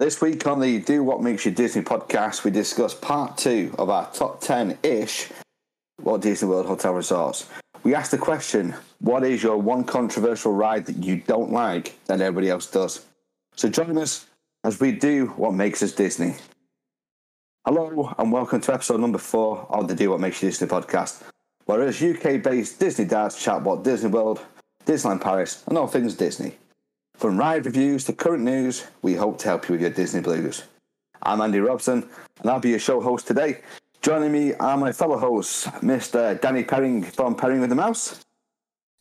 This week on the Do What Makes You Disney podcast, we discuss part two of our top 10 ish Walt Disney World Hotel Resorts. We ask the question what is your one controversial ride that you don't like that everybody else does? So join us as we do what makes us Disney. Hello, and welcome to episode number four of the Do What Makes You Disney podcast, where us UK based Disney dads chat about Disney World, Disneyland Paris, and all things Disney. From ride reviews to current news, we hope to help you with your Disney blues. I'm Andy Robson, and I'll be your show host today. Joining me are my fellow hosts, Mr. Danny Perring from Perring with the Mouse,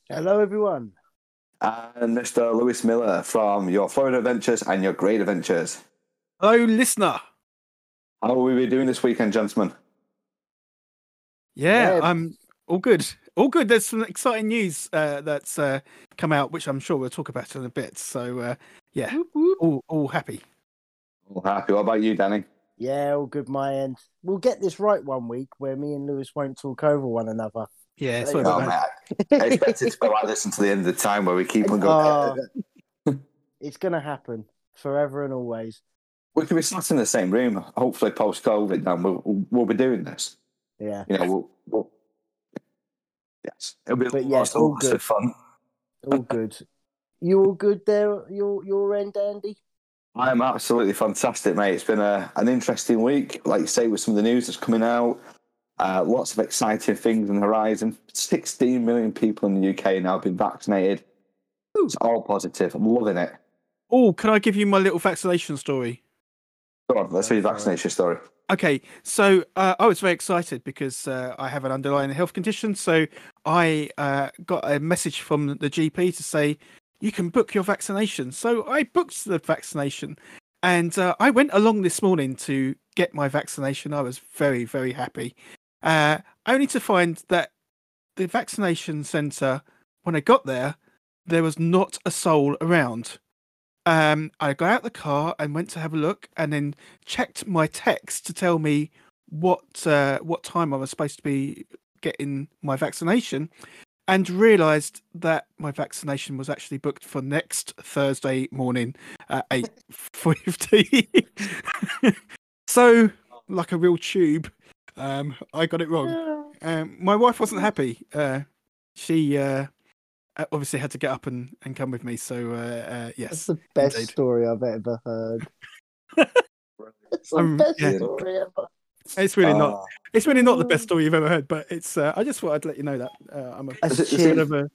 Hello, everyone. and Mr. Lewis Miller from Your Florida Adventures and Your Great Adventures. Hello, listener. How will we be doing this weekend, gentlemen? Yeah, Yeah. I'm all good. All good. There's some exciting news uh, that's uh, come out, which I'm sure we'll talk about in a bit. So, uh, yeah, all, all happy. All happy. What about you, Danny? Yeah, all good, my end. We'll get this right one week where me and Lewis won't talk over one another. Yeah, There sorry Oh, about that. man. I expect it to go like this until the end of the time where we keep on going. It's going to happen forever and always. we could be sat in the same room, hopefully post COVID, and we'll, we'll be doing this. Yeah, You know, we'll, we'll yes, it'll be But yeah, lots, all lots good. of fun. all good. You all good there? Your your end, Andy? I'm absolutely fantastic, mate. It's been a, an interesting week, like you say, with some of the news that's coming out. Uh, lots of exciting things on the horizon. 16 million people in the UK now have been vaccinated. It's all positive. I'm loving it. Oh, can I give you my little vaccination story? Go on, let's hear your vaccination story. Okay, so uh, I was very excited because uh, I have an underlying health condition. So I uh, got a message from the GP to say you can book your vaccination. So I booked the vaccination, and uh, I went along this morning to get my vaccination. I was very very happy, uh, only to find that the vaccination centre, when I got there, there was not a soul around. Um, I got out the car and went to have a look, and then checked my text to tell me what uh, what time I was supposed to be getting my vaccination, and realised that my vaccination was actually booked for next Thursday morning at eight fifty. so, like a real tube, um, I got it wrong. Um, my wife wasn't happy. Uh, she uh, obviously had to get up and, and come with me. So uh, uh, That's yes, the best indeed. story I've ever heard. It's the Um, best yeah. story ever. it's really not. Oh, It's really not the best story you've ever heard, but it's. Uh, I just thought I'd let you know that uh, I'm a That's Is bit of a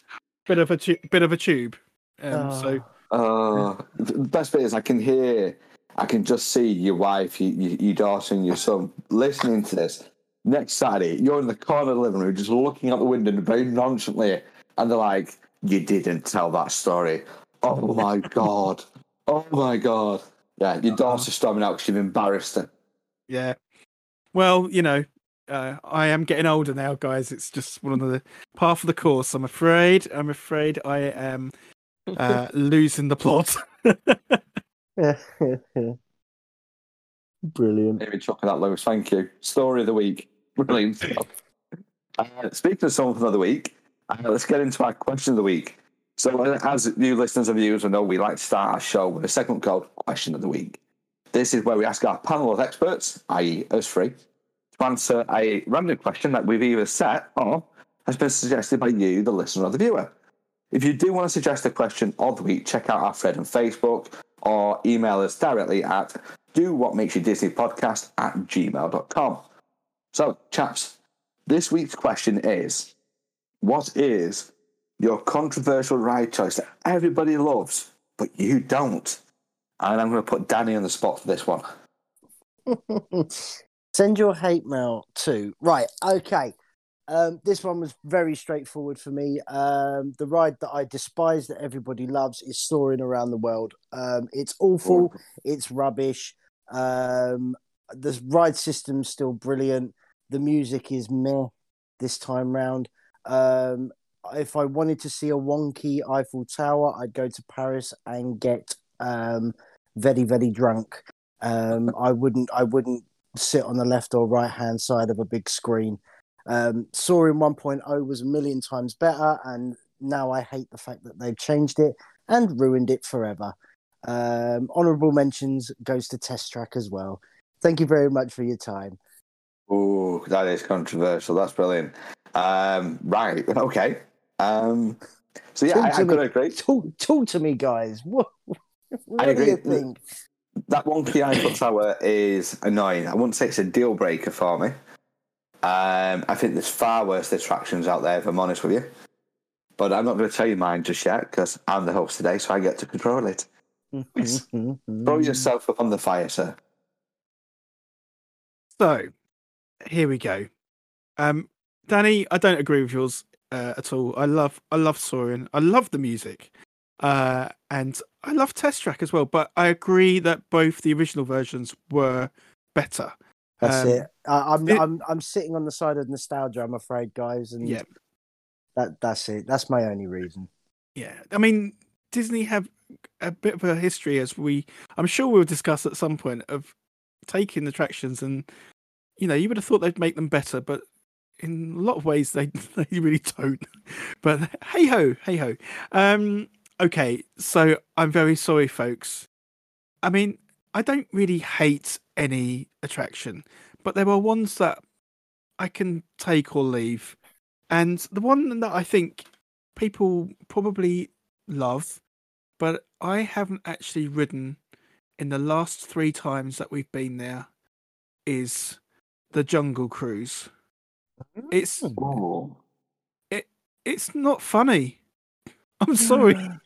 bit of a tu- bit of a tube. Um, So Oh. oh. the best bit is I can hear, I can just see your wife, your, your, your daughter, and your son listening to this. Next Saturday, you're in the corner of the living room, just looking out the window and very nonchalantly, and they're like, "You didn't tell that story." Oh my god! Oh my god! Yeah, your daughter's storming out because you've embarrassed her. yeah, well, you know, uh, I am getting older now, guys. It's just one of the part of the course. I'm afraid. I'm afraid I am uh, losing the plot. Brilliant. Maybe chuck that, Lewis. Thank you. Story of the week. Brilliant stuff. Uh, speaking of something of the week, uh, let's get into our question of the week. So, as you listeners and viewers will know, we like to start our show with a segment called Question of the Week. This is where we ask our panel of experts, i.e., us three, to answer a random question that we've either set or has been suggested by you, the listener or the viewer. If you do want to suggest a question of the week, check out our thread on Facebook or email us directly at do what makes you Disney podcast at gmail.com. So, chaps, this week's question is What is your controversial ride choice that everybody loves, but you don't? And I'm going to put Danny on the spot for this one. Send your hate mail to right. Okay. Um, this one was very straightforward for me. Um, the ride that I despise that everybody loves is soaring around the world. Um, it's awful. It's rubbish. Um, the ride system's still brilliant. The music is meh this time round. Um, if I wanted to see a wonky Eiffel Tower, I'd go to Paris and get um, very very drunk. Um, I wouldn't. I wouldn't sit on the left or right hand side of a big screen. Um, Soaring 1.0 was a million times better, and now I hate the fact that they've changed it and ruined it forever. Um, honorable mentions goes to Test Track as well. Thank you very much for your time. Oh, that is controversial. That's brilliant. Um, right. Okay. Um, so yeah, Talk I, to I me. could agree. Talk, talk to me, guys. What, what do agree. you think? That one key Eiffel Tower is annoying. I wouldn't say it's a deal breaker for me. Um, I think there's far worse distractions out there, if I'm honest with you. But I'm not going to tell you mine just yet because I'm the host today, so I get to control it. Throw yourself up on the fire, sir. So, here we go. Um, Danny, I don't agree with yours uh, at all. I love, I love Soaring. I love the music, uh, and I love Test Track as well. But I agree that both the original versions were better. That's Um, it. I, I'm, it- I'm, I'm sitting on the side of nostalgia. I'm afraid, guys, and Yeah, that, that's it. That's my only reason. yeah. I mean, Disney have a bit of a history, as we, I'm sure we'll discuss at some point, of taking attractions and, you know, you would have thought they'd make them better, but in a lot of ways they they really don't. But hey ho, hey ho. Um, okay, so I'm very sorry, folks. I mean, I don't really hate any attraction, but there are ones that I can take or leave. And the one that I think people probably love, but I haven't actually ridden in the last three times that we've been there, is the Jungle Cruise. It's. Oh. it's not funny. I'm sorry.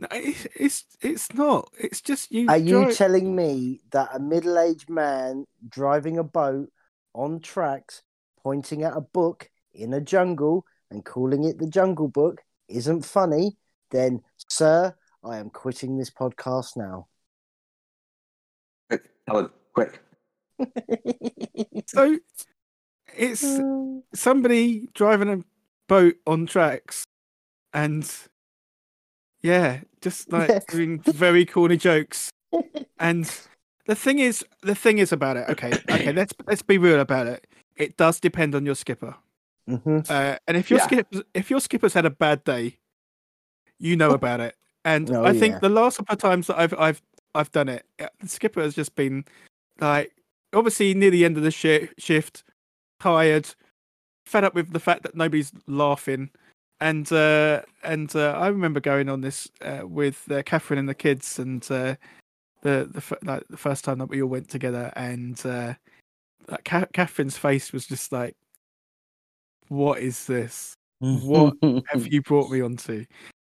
No, It's it's, it's not. It's just you. Are you drive- telling me that a middle-aged man driving a boat on tracks, pointing at a book in a jungle and calling it the Jungle Book isn't funny? Then, sir, I am quitting this podcast now. Quick, Helen, quick. so it's somebody driving a boat on tracks, and yeah, just like doing very corny jokes. And the thing is, the thing is about it. Okay, okay, let's let's be real about it. It does depend on your skipper. Mhm. Uh, and if your Yeah. skip if your skipper's had a bad day, you know about it. And Oh, I think yeah. the last couple of times that I've I've I've done it, uh, the skipper has just been like obviously near the end of the shi shift, tired, fed up with the fact that nobody's laughing. And uh, and uh, I remember going on this uh, with uh, Catherine and the kids, and uh, the the f- like the first time that we all went together, and uh, like, Ca- Catherine's face was just like, "What is this? What have you brought me onto?"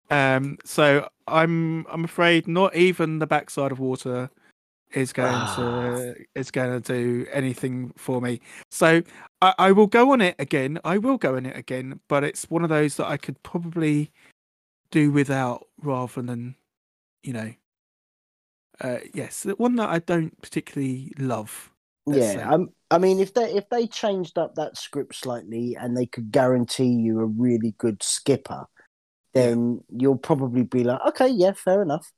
Um, so I'm I'm afraid not even the backside of water is going to is going to do anything for me. So I, I will go on it again. I will go on it again, but it's one of those that I could probably do without rather than, you know. Uh, yes, the one that I don't particularly love. Yeah, um, I mean, if they if they changed up that script slightly and they could guarantee you a really good skipper, then you'll probably be like, okay, yeah, fair enough.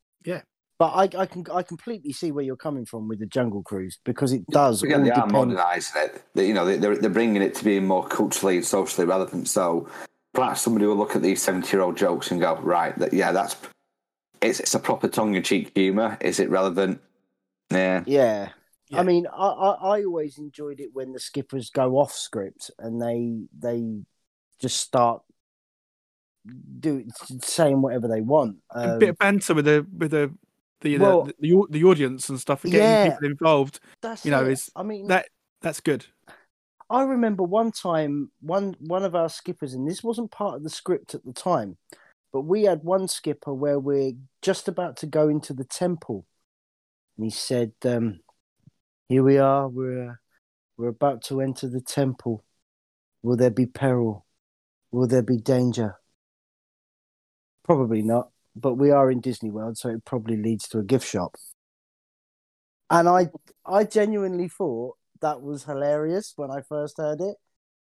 Yeah. But I, I can I completely see where you're coming from with the Jungle Cruise because it does Again, all they are modernising it. They, you know, they, they're, they're bringing it to being more culturally and socially relevant. So perhaps somebody will look at these 70 year old jokes and go, right, that, yeah, that's it's, it's a proper tongue in cheek humour. Is it relevant? Yeah. Yeah. Yeah. I mean, I, I, I always enjoyed it when the skippers go off script and they they just start do saying whatever they want. a Um, bit of banter with the with the the the, Well- the, the, the audience and stuff, and getting Yeah. people involved. that's you know, it. it's I mean, That that's good. I remember one time, one one of our skippers, and this wasn't part of the script at the time, but we had one skipper where we're just about to go into the temple, and he said, um, "Here we are. We're we're about to enter the temple. Will there be peril? Will there be danger? Probably not, but we are in Disney World, so it probably leads to a gift shop." And I, I genuinely thought that was hilarious when I first heard it,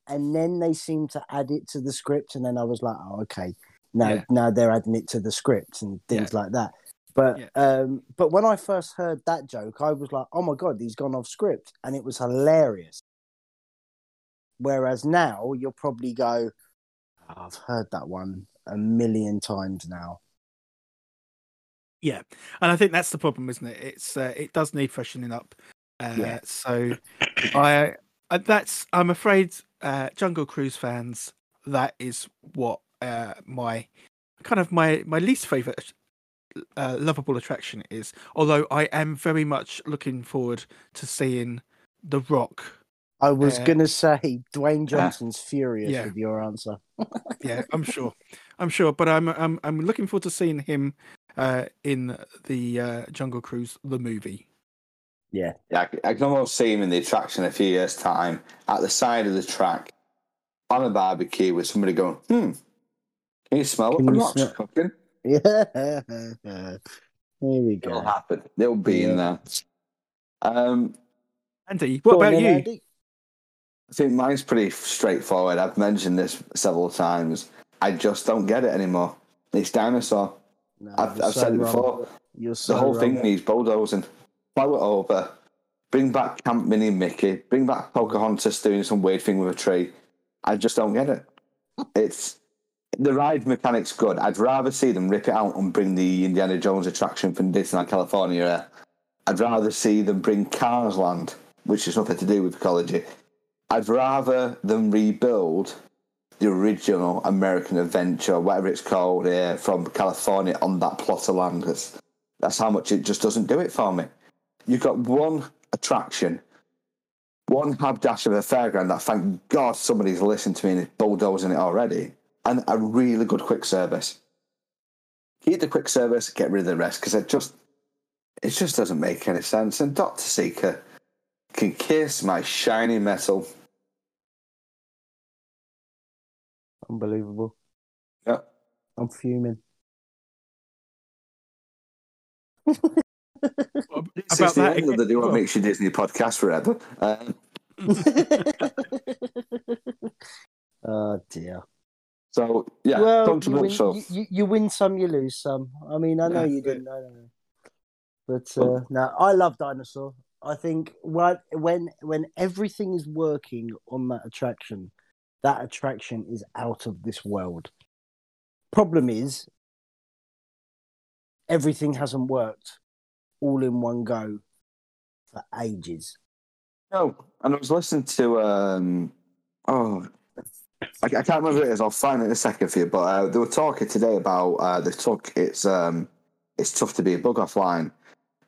and then they seemed to add it to the script, and then I was like, "Oh, okay, now Yeah. now they're adding it to the script and things like that." But Yeah. um, but when I first heard that joke, I was like, "Oh my god, he's gone off script," and it was hilarious. Whereas now you'll probably go, "Oh, "I've heard that one a million times now." Yeah, and I think that's the problem, isn't it? It's uh, it does need freshening up. Uh, Yeah. So, I uh, that's I'm afraid uh, Jungle Cruise fans. That is what uh, my kind of my my least favorite uh, lovable attraction is. Although I am very much looking forward to seeing The Rock. I was Uh, gonna say Dwayne Johnson's furious Yeah. with your answer. Yeah, I'm sure. I'm sure, but I'm I'm I'm looking forward to seeing him uh, in the uh, Jungle Cruise the movie. Yeah, Yeah, I c- I can almost see him in the attraction in a few years' time at the side of the track on a barbecue with somebody going, hmm, can you smell Can what the you rock's smell- cooking? yeah. Here we go. It'll happen. It'll be in there. Um, Andy, what Go on about you? Andy. I think mine's pretty straightforward. I've mentioned this several times. I just don't get it anymore. It's dinosaur. No, I've, I've so said it before. So the whole wrong. thing needs bulldozing. Plow it over. Bring back Camp Minnie and Mickey. Bring back Pocahontas doing some weird thing with a tree. I just don't get it. It's the ride mechanic's good. I'd rather see them rip it out and bring the Indiana Jones attraction from Disneyland California. Uh, I'd rather see them bring Cars Land, which has nothing to do with ecology. I'd rather them rebuild the original American Adventure, whatever it's called, here, from California on that plot of land. That's, that's how much it just doesn't do it for me. You've got one attraction, one habdash of a fairground that thank God somebody's listened to me and is bulldozing it already, and a really good quick service. Keep the quick service, get rid of the rest, because it just it just doesn't make any sense. And Doctor Seeker can kiss my shiny metal. Unbelievable. Yeah. I'm fuming. This About is the that end of the again- Do What Makes You Disney podcast forever. Um, oh dear. so yeah, well, you win, you, you, you win some, you lose some. I mean, I know That's you didn't. I know. But uh, no, I love dinosaur. I think when when when everything is working on that attraction, that attraction is out of this world. Problem is, everything hasn't worked all in one go for ages. No, and I was listening to um oh I, I can't remember it is. I'll find it in a second for you. But uh, they were talking today about uh, they took it's um it's tough to be a bug offline,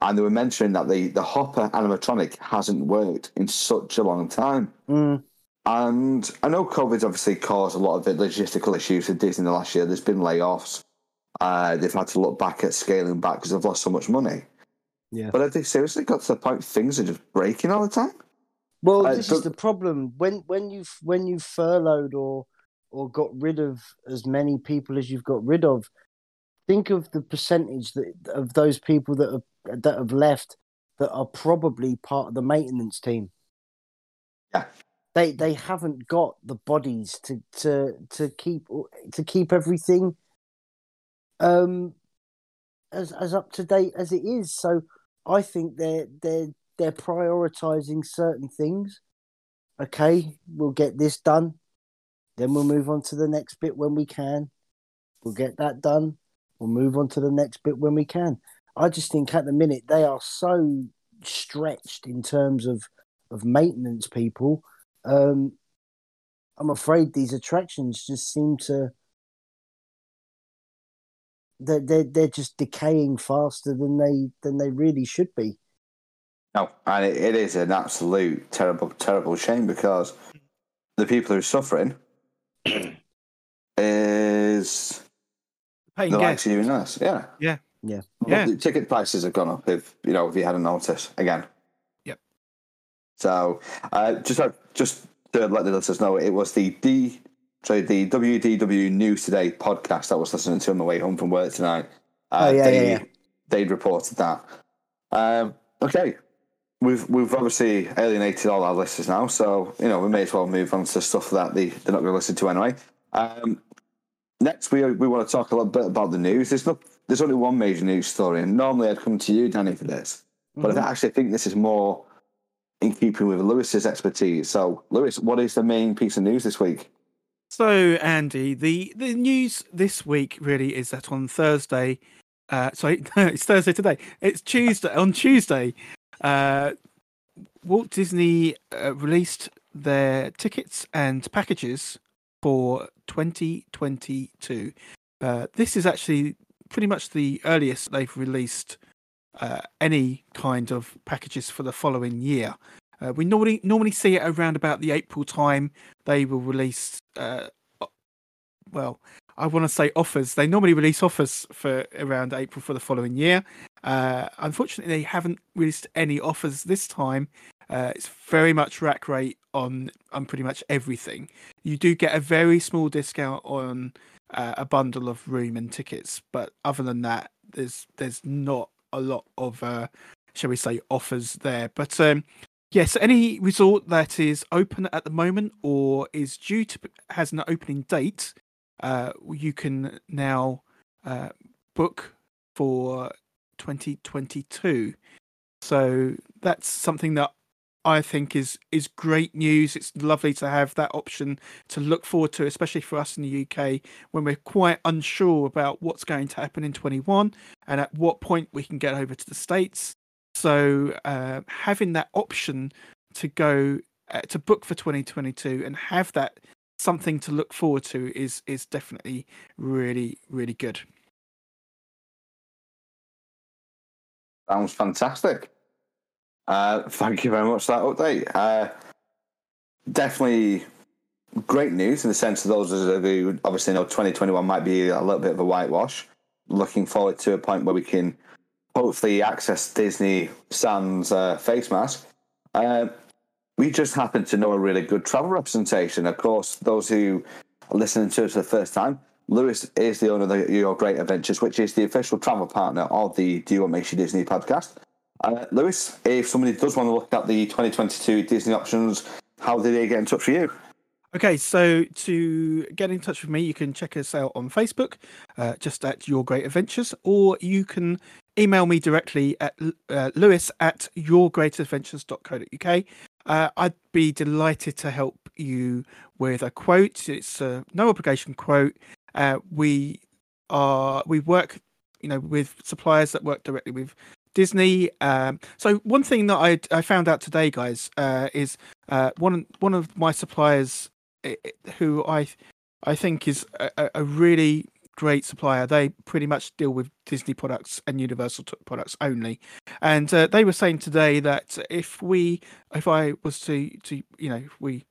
and they were mentioning that the the Hopper animatronic hasn't worked in such a long time. Mm, And I know COVID's obviously caused a lot of logistical issues for Disney in the last year. There's been layoffs. Uh, they've had to look back at scaling back because they've lost so much money. Yeah. But have they seriously got to the point things are just breaking all the time? Well, Uh, this so- is the problem. When when you've when you've furloughed or or got rid of as many people as you've got rid of, think of the percentage that of those people that have that have left that are probably part of the maintenance team. Yeah. They they haven't got the bodies to to to keep to keep everything um as as up to date as it is. So I think they're they're they're prioritizing certain things. Okay, we'll get this done. Then we'll move on to the next bit when we can. We'll get that done. We'll move on to the next bit when we can. I just think at the minute they are so stretched in terms of of maintenance people. Um, I'm afraid these attractions just seem to they're, they're they're just decaying faster than they than they really should be. No, and it, it is an absolute terrible, terrible shame because the people who are suffering is Paying the guests. likes of you and us. Yeah, Yeah. Yeah. Well, Yeah. The ticket prices have gone up. If you know, if you hadn't noticed again. So, uh, just uh, just to let the listeners know, it was the D, sorry, the WDW News Today podcast I was listening to on my way home from work tonight. Uh, Oh, yeah, they, yeah, yeah. They'd reported that. Um, okay, we've we've obviously alienated all our listeners now, so you know we may as well move on to stuff that they they're not going to listen to anyway. Um, next, we we want to talk a little bit about the news. There's not there's only one major news story, and normally I'd come to you, Danny, for this, but I actually think this is more in keeping with Lewis's expertise. So, Lewis, what is the main piece of news this week? So, Andy, the, the news this week really is that on Thursday, Uh, sorry, it's Thursday today. It's Tuesday. On Tuesday, uh, Walt Disney uh, released their tickets and packages for 2022. Uh, this is actually pretty much the earliest they've released uh, any kind of packages for the following year. Uh, we normally normally see it around about the April time. They will release, uh, well, I want to say offers. They normally release offers for around April for the following year. Uh, unfortunately, they haven't released any offers this time. Uh, it's very much rack rate on on pretty much everything. You do get a very small discount on a bundle of room and tickets, but other than that, there's there's not a lot of uh, shall we say offers there. But um, yes, any resort that is open at the moment or is due to has an opening date, uh, you can now uh, book for 2022. So that's something that I think is is great news. It's lovely to have that option to look forward to, especially for us in the UK when we're quite unsure about what's going to happen in 21 and at what point we can get over to the states. So uh, having that option to go uh, to book for 2022 and have that something to look forward to is is definitely really really good. Sounds fantastic. Uh, thank you very much for that update. Uh, definitely great news in the sense of those of you who obviously know 2021 might be a little bit of a whitewash. Looking forward to a point where we can hopefully access Disney Sans uh, face mask. Uh, we just happen to know a really good travel representation. Of course, those who are listening to us for the first time, Lewis is the owner of the, Your Great Adventures, which is the official travel partner of the Do You What Makes You Disney podcast. Uh, Lewis, if somebody does want to look at the 2022 Disney options, how do they get in touch with you? Okay, so to get in touch with me, you can check us out on Facebook, uh, just at Your Great Adventures, or you can email me directly at uh, lewis at yourgreatadventures.co.uk. Uh, I'd be delighted to help you with a quote. It's a no obligation quote. Uh, we are we work, you know, with suppliers that work directly with Disney. Um, so one thing that I I found out today, guys, uh, is uh, one one of my suppliers who I I think is a, a, really great supplier. They pretty much deal with Disney products and Universal products only. And uh, they were saying today that if we if I was to to you know we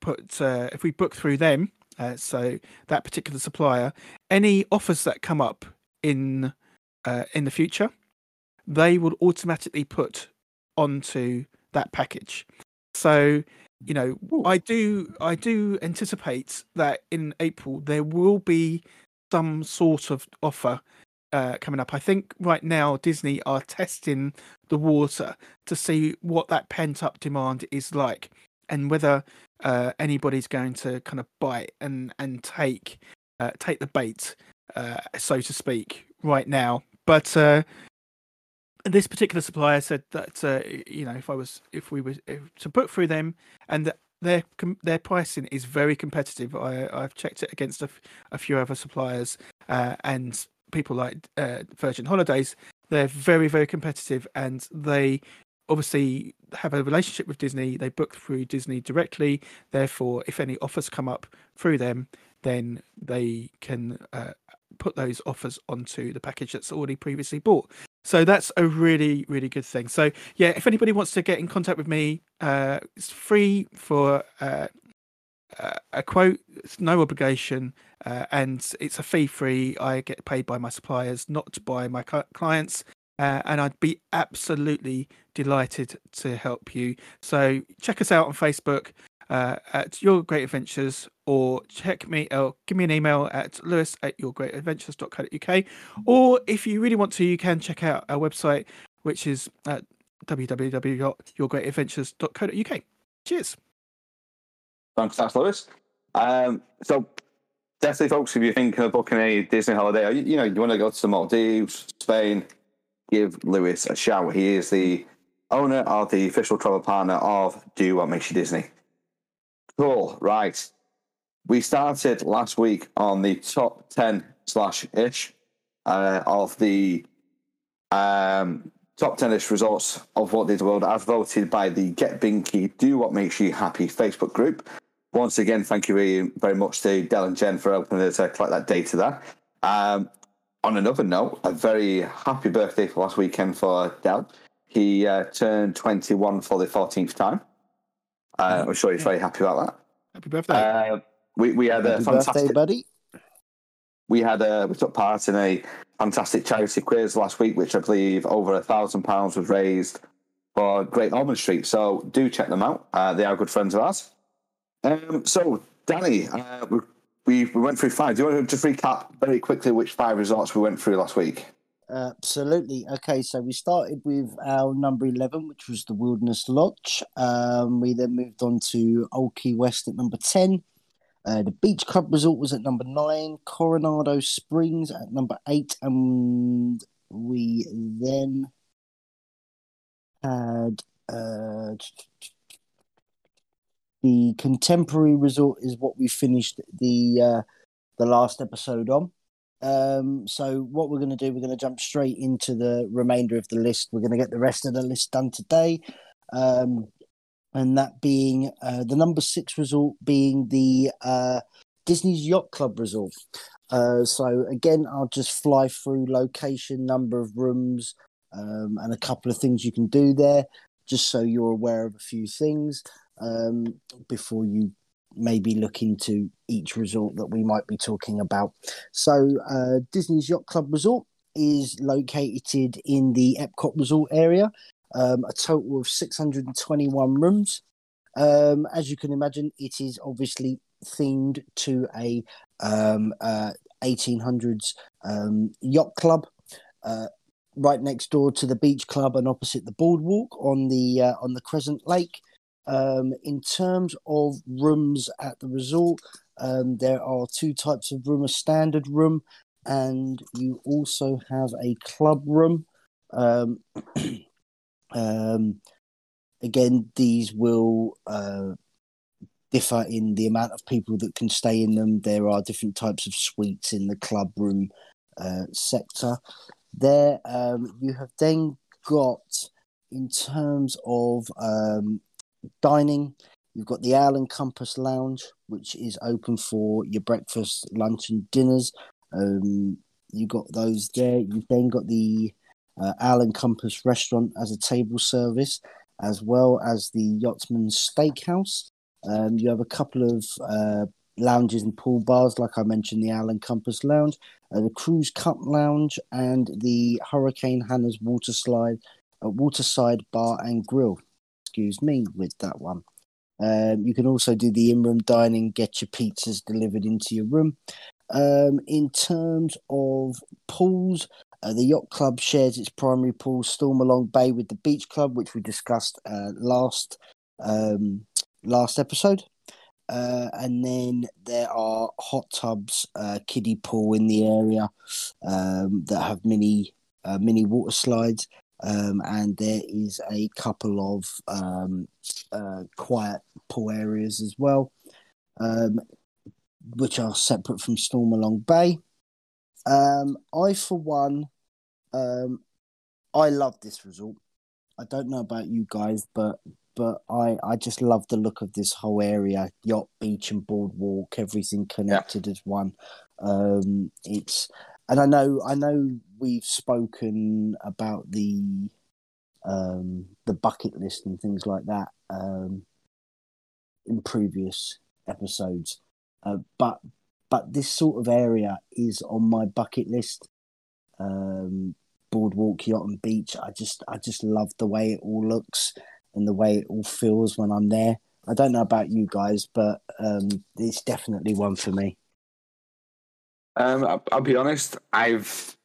put uh, if we book through them, uh, so that particular supplier, any offers that come up in uh, in the future they would automatically put onto that package. So, you know, I do I do anticipate that in April there will be some sort of offer uh, coming up. I think right now Disney are testing the water to see what that pent up demand is like and whether uh, anybody's going to kind of bite and and take uh, take the bait, uh, so to speak, right now. But uh, this particular supplier said that uh, you know if I was if we were if, to book through them and that their their pricing is very competitive. I I've checked it against a, a few other suppliers uh, and people like uh, Virgin Holidays. They're very very competitive and they obviously have a relationship with Disney. They book through Disney directly. Therefore, if any offers come up through them, then they can uh, put those offers onto the package that's already previously bought. So that's a really, really good thing. So yeah, if anybody wants to get in contact with me, uh, it's free for uh, a quote. It's no obligation, uh, and it's a fee free. I get paid by my suppliers, not by my clients. Uh, and I'd be absolutely delighted to help you. So check us out on Facebook uh, at Your Great Adventures or check me or give me an email at lewis at yourgreatadventures.co.uk or if you really want to you can check out our website which is at www.yourgreatadventures.co.uk cheers. Thanks that's lewis. Um, so definitely folks if you're thinking of booking a disney holiday you, you know you want to go to the maldives spain give lewis a shout. He is the owner of the official travel partner of do what makes you disney. Cool. Right. We started last week on the top 10 slash ish uh, of the um, top 10 list results of Walt the World as voted by the Get Binky Do What Makes You Happy Facebook group. Once again, thank you very, very much to Dell and Jen for helping us uh, collect that data there. Um, on another note, a very happy birthday for last weekend for Dell. He uh, turned 21 for the 14th time. Uh, I'm sure he's very happy about that. Happy birthday. We, we had a fantastic birthday, buddy. we had a we took part in a fantastic charity quiz last week, which I believe over a thousand pounds was raised for Great Ormond Street. So do check them out. Uh, they are good friends of ours. Um, so Danny, uh, we, we we went through five. Do you want to just recap very quickly which five resorts we went through last week? Absolutely. Okay, so we started with our number 11, which was the Wilderness Lodge. Um, we then moved on to Old Key West at number 10. Uh, the Beach Club Resort was at number 9. Coronado Springs at number 8. And we then had uh, the Contemporary Resort, is what we finished the, uh, the last episode on. Um, so what we're going to do, we're going to jump straight into the remainder of the list. We're going to get the rest of the list done today, um, and that being uh, the number six resort being the uh, Disney's Yacht Club Resort. Uh, so again, I'll just fly through location, number of rooms, um, and a couple of things you can do there, just so you're aware of a few things um, before you maybe look into each resort that we might be talking about. So, uh, Disney's Yacht Club Resort is located in the Epcot Resort area, um, a total of 621 rooms. Um, as you can imagine, it is obviously themed to a um, uh, 1800s um, yacht club. Uh, right next door to the beach club and opposite the boardwalk on the uh, on the Crescent Lake. Um, in terms of rooms at the resort, um, there are two types of room: a standard room, and you also have a club room. Um, um, again, these will uh, differ in the amount of people that can stay in them. There are different types of suites in the club room uh, sector. There, um, you have then got, in terms of um, dining. You've got the Ale and Compass Lounge, which is open for your breakfast, lunch, and dinners. Um, you got those there. You've then got the uh, and Compass restaurant as a table service, as well as the Yachtsman's Steakhouse. Um, you have a couple of uh, lounges and pool bars, like I mentioned, the and Compass Lounge, uh, the Crew's Cup Lounge, and the Hurricane Hanna's Water Slide, uh, Waterside Bar and Grill excuse me, with that one. Um, you can also do the in-room dining, get your pizzas delivered into your room. Um, in terms of pools, uh, the yacht club shares its primary pool, Stormalong Bay, with the beach club, which we discussed uh, last um, last episode. Uh, and then there are hot tubs, uh, kiddie pool in the area um, that have mini uh, mini water slides, um, and there is a couple of um, uh, quiet pool areas as well, um, which are separate from Stormalong Bay. Um, I, for one, um, I love this resort. I don't know about you guys, but but I, I just love the look of this whole area yacht beach and boardwalk everything connected yeah. as one um it's and i know i know we've spoken about the um, the bucket list and things like that um, in previous episodes, uh, but but this sort of area is on my bucket list. Um, boardwalk, yacht, and beach. I just I just love the way it all looks and the way it all feels when I'm there. I don't know about you guys, but um, it's definitely one for me. Um, I'll, I'll be honest. I've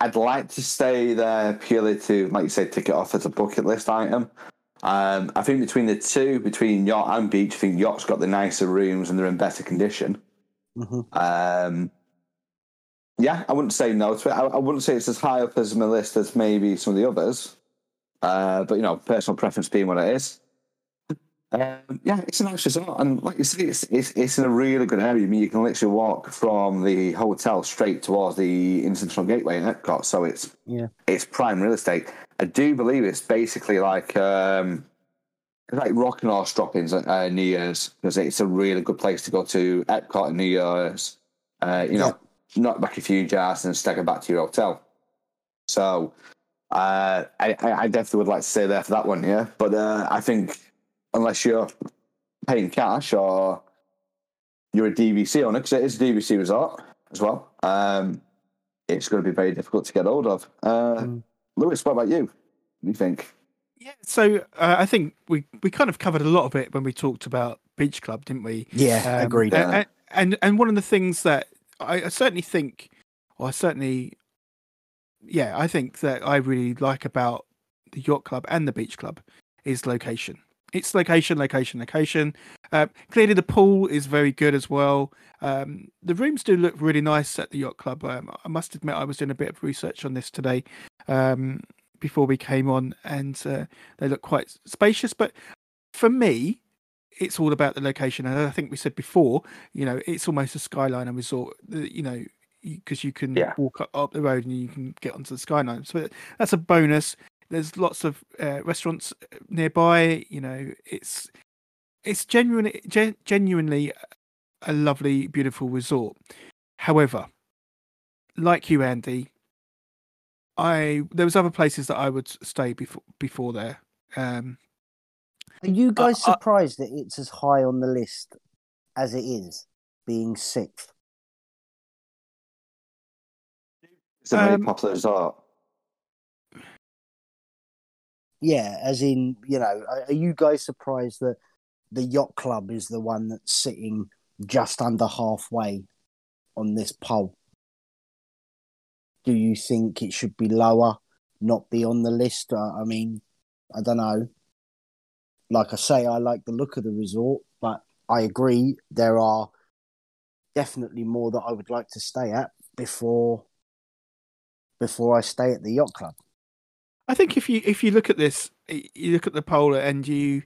I'd like to stay there purely to, like you say, tick it off as a bucket list item. Um, I think between the two, between yacht and beach, I think yacht's got the nicer rooms and they're in better condition. Mm-hmm. Um, yeah, I wouldn't say no to it. I, I, wouldn't say it's as high up as my list as maybe some of the others. Uh, but you know, personal preference being what it is. Um, yeah, it's a nice resort, and like you say, it's, it's it's in a really good area. I mean, you can literally walk from the hotel straight towards the International Gateway in Epcot, so it's Yeah. it's prime real estate. I do believe it's basically like um, like rock and horse droppings at uh, New Year's because it's a really good place to go to Epcot at New Year's. Uh, you know, knock back a few jars and stagger back to your hotel. So uh, I, I I definitely would like to stay there for that one, yeah. But uh, I think unless you're paying cash or you're a DVC owner, because it is a DVC resort as well, um, it's going to be very difficult to get hold of. Uh, Mm. Lewis, what about you? What do you think? Yeah, so uh, I think we, we kind of covered a lot of it when we talked about Beach Club, didn't we? Yeah, Um, agreed. a- Yeah. And and one of the things that I, I certainly think, or I certainly, yeah, I think that I really like about the yacht club and the beach club is location. It's location, location, location. Uh, clearly, the pool is very good as well. Um, the rooms do look really nice at the yacht club. Um, I must admit, I was doing a bit of research on this today um, before we came on, and uh, they look quite spacious. But for me, it's all about the location. And I think we said before, you know, it's almost a Skyliner resort. the- You know, because you can Yeah. walk up, up the road and you can get onto the Skyline. So that's a bonus. There's lots of uh, restaurants nearby. You know, it's it's genuinely gen- genuinely a lovely, beautiful resort. However, like you, Andy, I there was other places that I would stay before before there. Um, Are you guys I- surprised that it's as high on the list as it is, being sixth? It's a very Um, popular resort. Yeah, as in, you know, are, are you guys surprised that the yacht club is the one that's sitting just under halfway on this poll? Do you think it should be lower, not be on the list? Uh, I mean, I don't know. Like I say, I like the look of the resort, but I agree there are definitely more that I would like to stay at before before I stay at the yacht club. I think if you if you look at this, you look at the poll and you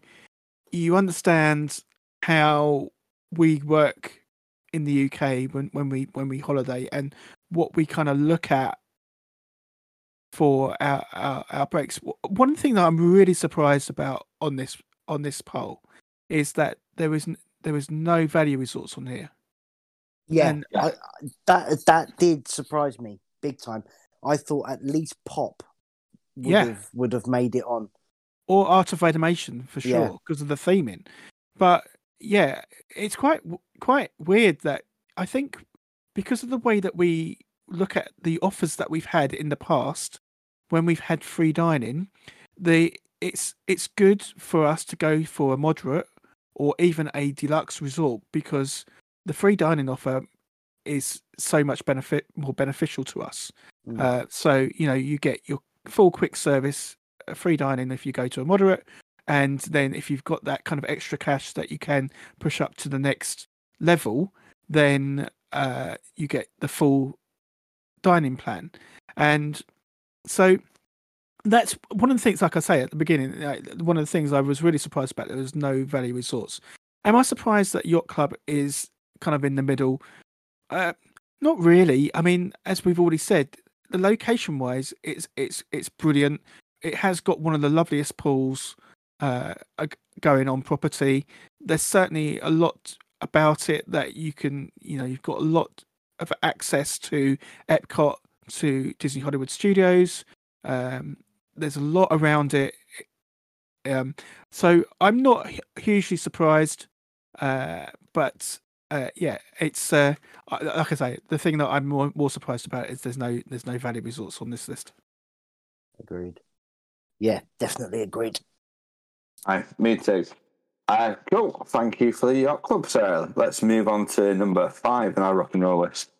you understand how we work in the UK when when we when we holiday and what we kind of look at for our, our our breaks. One thing that I'm really surprised about on this on this poll is that there is there is no value resorts on here. Yeah, And- I, that that did surprise me big time. I thought at least Pop would Yeah. have would have made it on. or art of animation for sure because of the theming but yeah it's quite quite weird that i think because of the way that we look at the offers that we've had in the past when we've had free dining the it's it's good for us to go for a moderate or even a deluxe resort because the free dining offer is so much benefit more beneficial to us Mm. uh, so you know you get your full quick service uh, free dining if you go to a moderate and then if you've got that kind of extra cash that you can push up to the next level then uh, you get the full dining plan and so that's one of the things like i say at the beginning uh, one of the things i was really surprised about there was no value resorts am i surprised that yacht club is kind of in the middle? Uh, not really. I mean as we've already said the location wise it's it's it's brilliant. It has got one of the loveliest pools uh going on property. There's certainly a lot about it that you can you know you've got a lot of access to epcot to disney hollywood studios um there's a lot around it um so i'm not hugely surprised uh but uh yeah it's uh like i say the thing that i'm more, more surprised about is there's no there's no value resorts on this list Agreed. Yeah, definitely agreed. Aye, me too. Uh, cool. Thank you for the yacht club, sir. Let's move on to number five in our rock and roll list.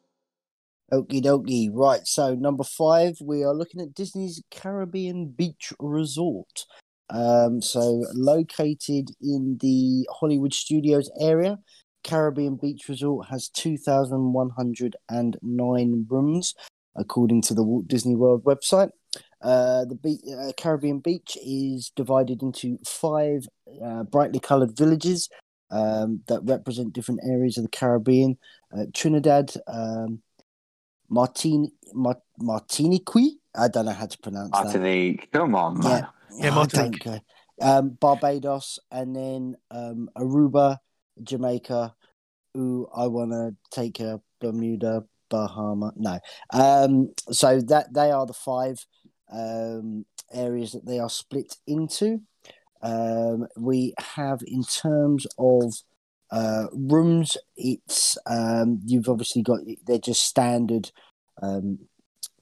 Okie dokie. Right. So number five, we are looking at Disney's Caribbean Beach Resort. Um, so located in the Hollywood Studios area, Caribbean Beach Resort has 2,109 rooms, according to the Walt Disney World website. Uh, the be- uh, Caribbean beach is divided into five uh, brightly coloured villages um, that represent different areas of the Caribbean. Uh, Trinidad, um, Martin, Mar- Martinique. I don't know how to pronounce that. Martinique. Come on, man. Yeah, Yeah, Martinique. Um, Barbados, and then um, Aruba, Jamaica. Ooh, I want to take a Bermuda, Bahama. No. Um, so that they are the five um, areas that they are split into. Um, we have in terms of uh, rooms, it's um, you've obviously got they're just standard um,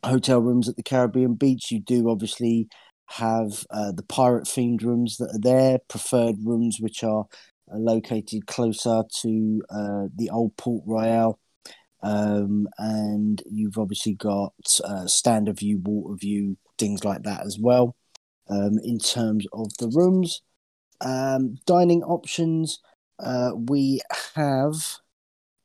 hotel rooms at the Caribbean beach. You do obviously have uh, the pirate themed rooms that are there, preferred rooms which are uh, located closer to uh, the old Port Royale. Um, and you've obviously got uh, standard view, water view, things like that as well. Um, in terms of the rooms, um, dining options, uh, we have.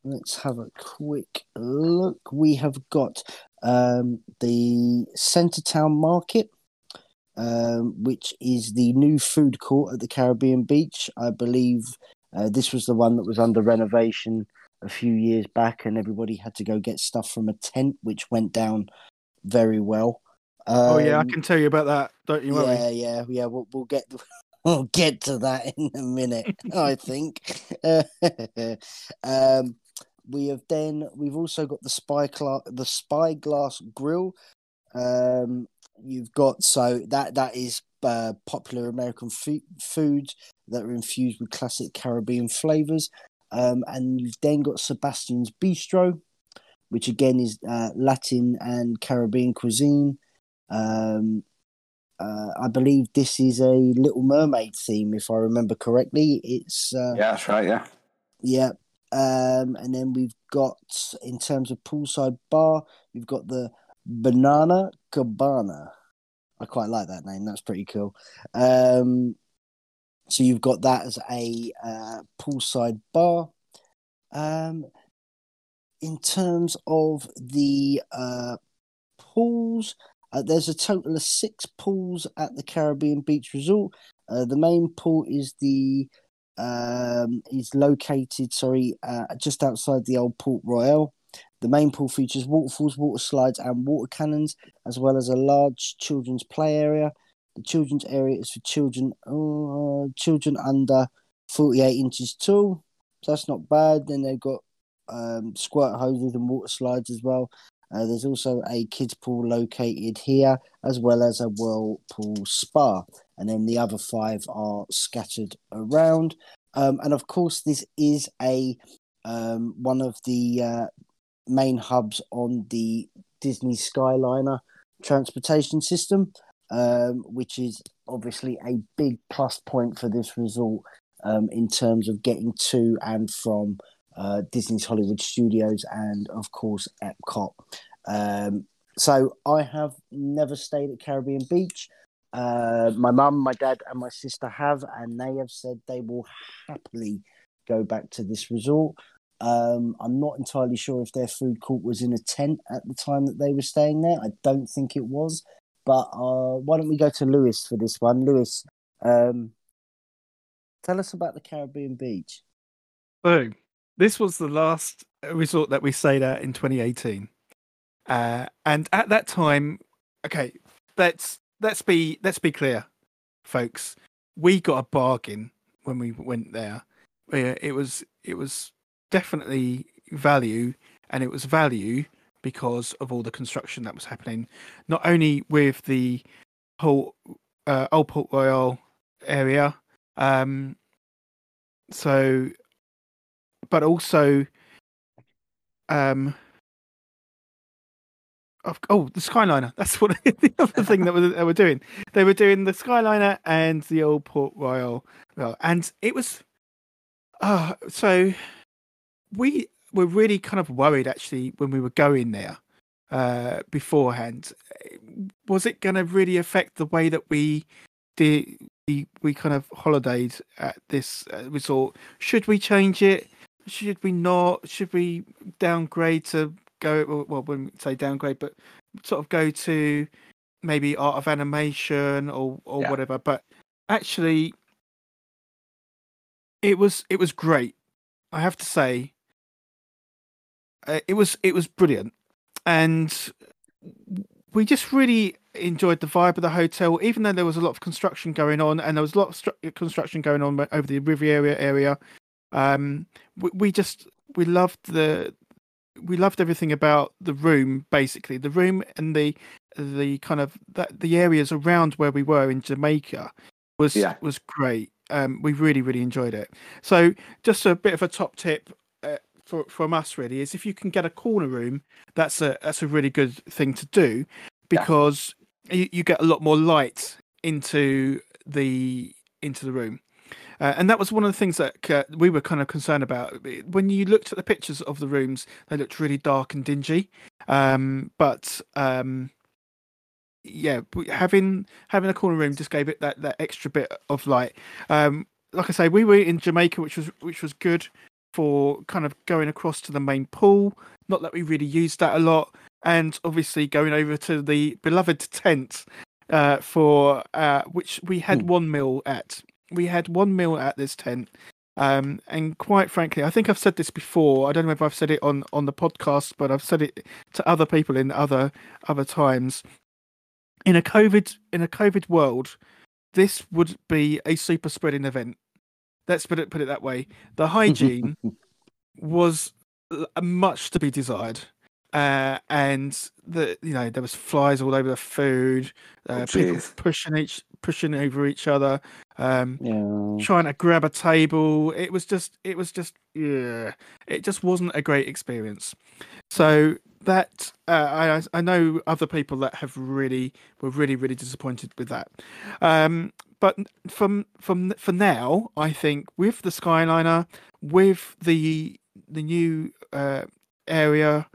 Let's have a quick look. We have got um, the Centertown Market, um, which is the new food court at the Caribbean Beach. I believe uh, this was the one that was under renovation a few years back, and everybody had to go get stuff from a tent, which went down very well. oh yeah, I Um, can tell you about that. Don't you worry. yeah, yeah, yeah. We'll, we'll get we'll get to that in a minute. I think. um, we have then we've also got the spy cla- the spyglass grill. Um, you've got so that that is uh, popular American fu- foods that are infused with classic Caribbean flavors. Um, and you've then got Sebastian's Bistro, which again is uh, Latin and Caribbean cuisine. Um, uh, I believe this is a Little Mermaid theme, if I remember correctly. It's uh, Yeah, that's right. Yeah. yeah. Um, and then we've got, in terms of poolside bar, we've got the Banana Cabana. I quite like that name. That's pretty cool. Um, so you've got that as a uh, poolside bar. Um, in terms of the uh, pools, uh, there's a total of six pools at the Caribbean Beach Resort. Uh, the main pool is the um, is located, sorry, uh, just outside the old Port Royale. The main pool features waterfalls, water slides, and water cannons, as well as a large children's play area. The children's area is for children, uh, children under 48 inches tall. So that's not bad. Then they've got um, squirt hoses and water slides as well. Uh, there's also a kids pool located here, as well as a whirlpool spa, and then the other five are scattered around. Um, and of course, this is a um, one of the uh, main hubs on the Disney Skyliner transportation system, um, which is obviously a big plus point for this resort um, in terms of getting to and from uh, Disney's Hollywood Studios and, of course, Epcot. Um, so I have never stayed at Caribbean Beach. Uh, my mum, my dad, and my sister have, and they have said they will happily go back to this resort. Um, I'm not entirely sure if their food court was in a tent at the time that they were staying there. I don't think it was. But uh, why don't we go to Lewis for this one? Lewis, um, tell us about the Caribbean Beach. So this was the last resort that we stayed at in 2018, uh, and at that time, okay, let's let's be let's be clear, folks. We got a bargain when we went there. Uh, It was it was definitely value, and it was value because of all the construction that was happening, not only with the whole uh, Old Port Royale area. Um, so but also um oh the skyliner. That's what the other thing that they were doing. They were doing the skyliner and the old port royale. Well and it was uh so we were really kind of worried actually when we were going there uh beforehand. Was it going to really affect the way that we did we, we kind of holidayed at this uh, resort? Should we change it should we not? Should we downgrade to go? Well, wouldn't say downgrade, but sort of go to maybe art of animation or or Yeah. whatever, but actually, it was it was great. I have to say, uh, it was it was brilliant, and we just really enjoyed the vibe of the hotel, even though there was a lot of construction going on, and there was a lot of stru- construction going on over the Riviera area. Um, we, we just we loved the we loved everything about the room, basically the room and the the kind of that the areas around where we were in Jamaica was Yeah. was great. Um, we really really enjoyed it. So just a bit of a top tip uh, for from us really is if you can get a corner room, that's a that's a really good thing to do because you, you get a lot more light into the into the room. Uh, and that was one of the things that uh, we were kind of concerned about. When you looked at the pictures of the rooms, they looked really dark and dingy. Um, but um, yeah, having having a corner room just gave it that, that extra bit of light. Um, like I say, we were in Jamaica, which was which was good for kind of going across to the main pool. Not that we really used that a lot, and obviously going over to the beloved tent uh, for uh, which we had Hmm. one meal at. We had one meal at this tent. Um, and quite frankly, I think I've said this before. I don't know if I've said it on, on the podcast, but I've said it to other people in other other times. In a COVID in a COVID world, this would be a super spreading event. Let's put it put it that way. The hygiene was much to be desired. Uh, and the you know there was flies all over the food, uh, people pushing each pushing over each other, um, Yeah. trying to grab a table. It was just it was just yeah, it just wasn't a great experience. So that uh, I I know other people that have really were really really disappointed with that. Um, but from from for now, I think with the Skyliner, with the the new uh, area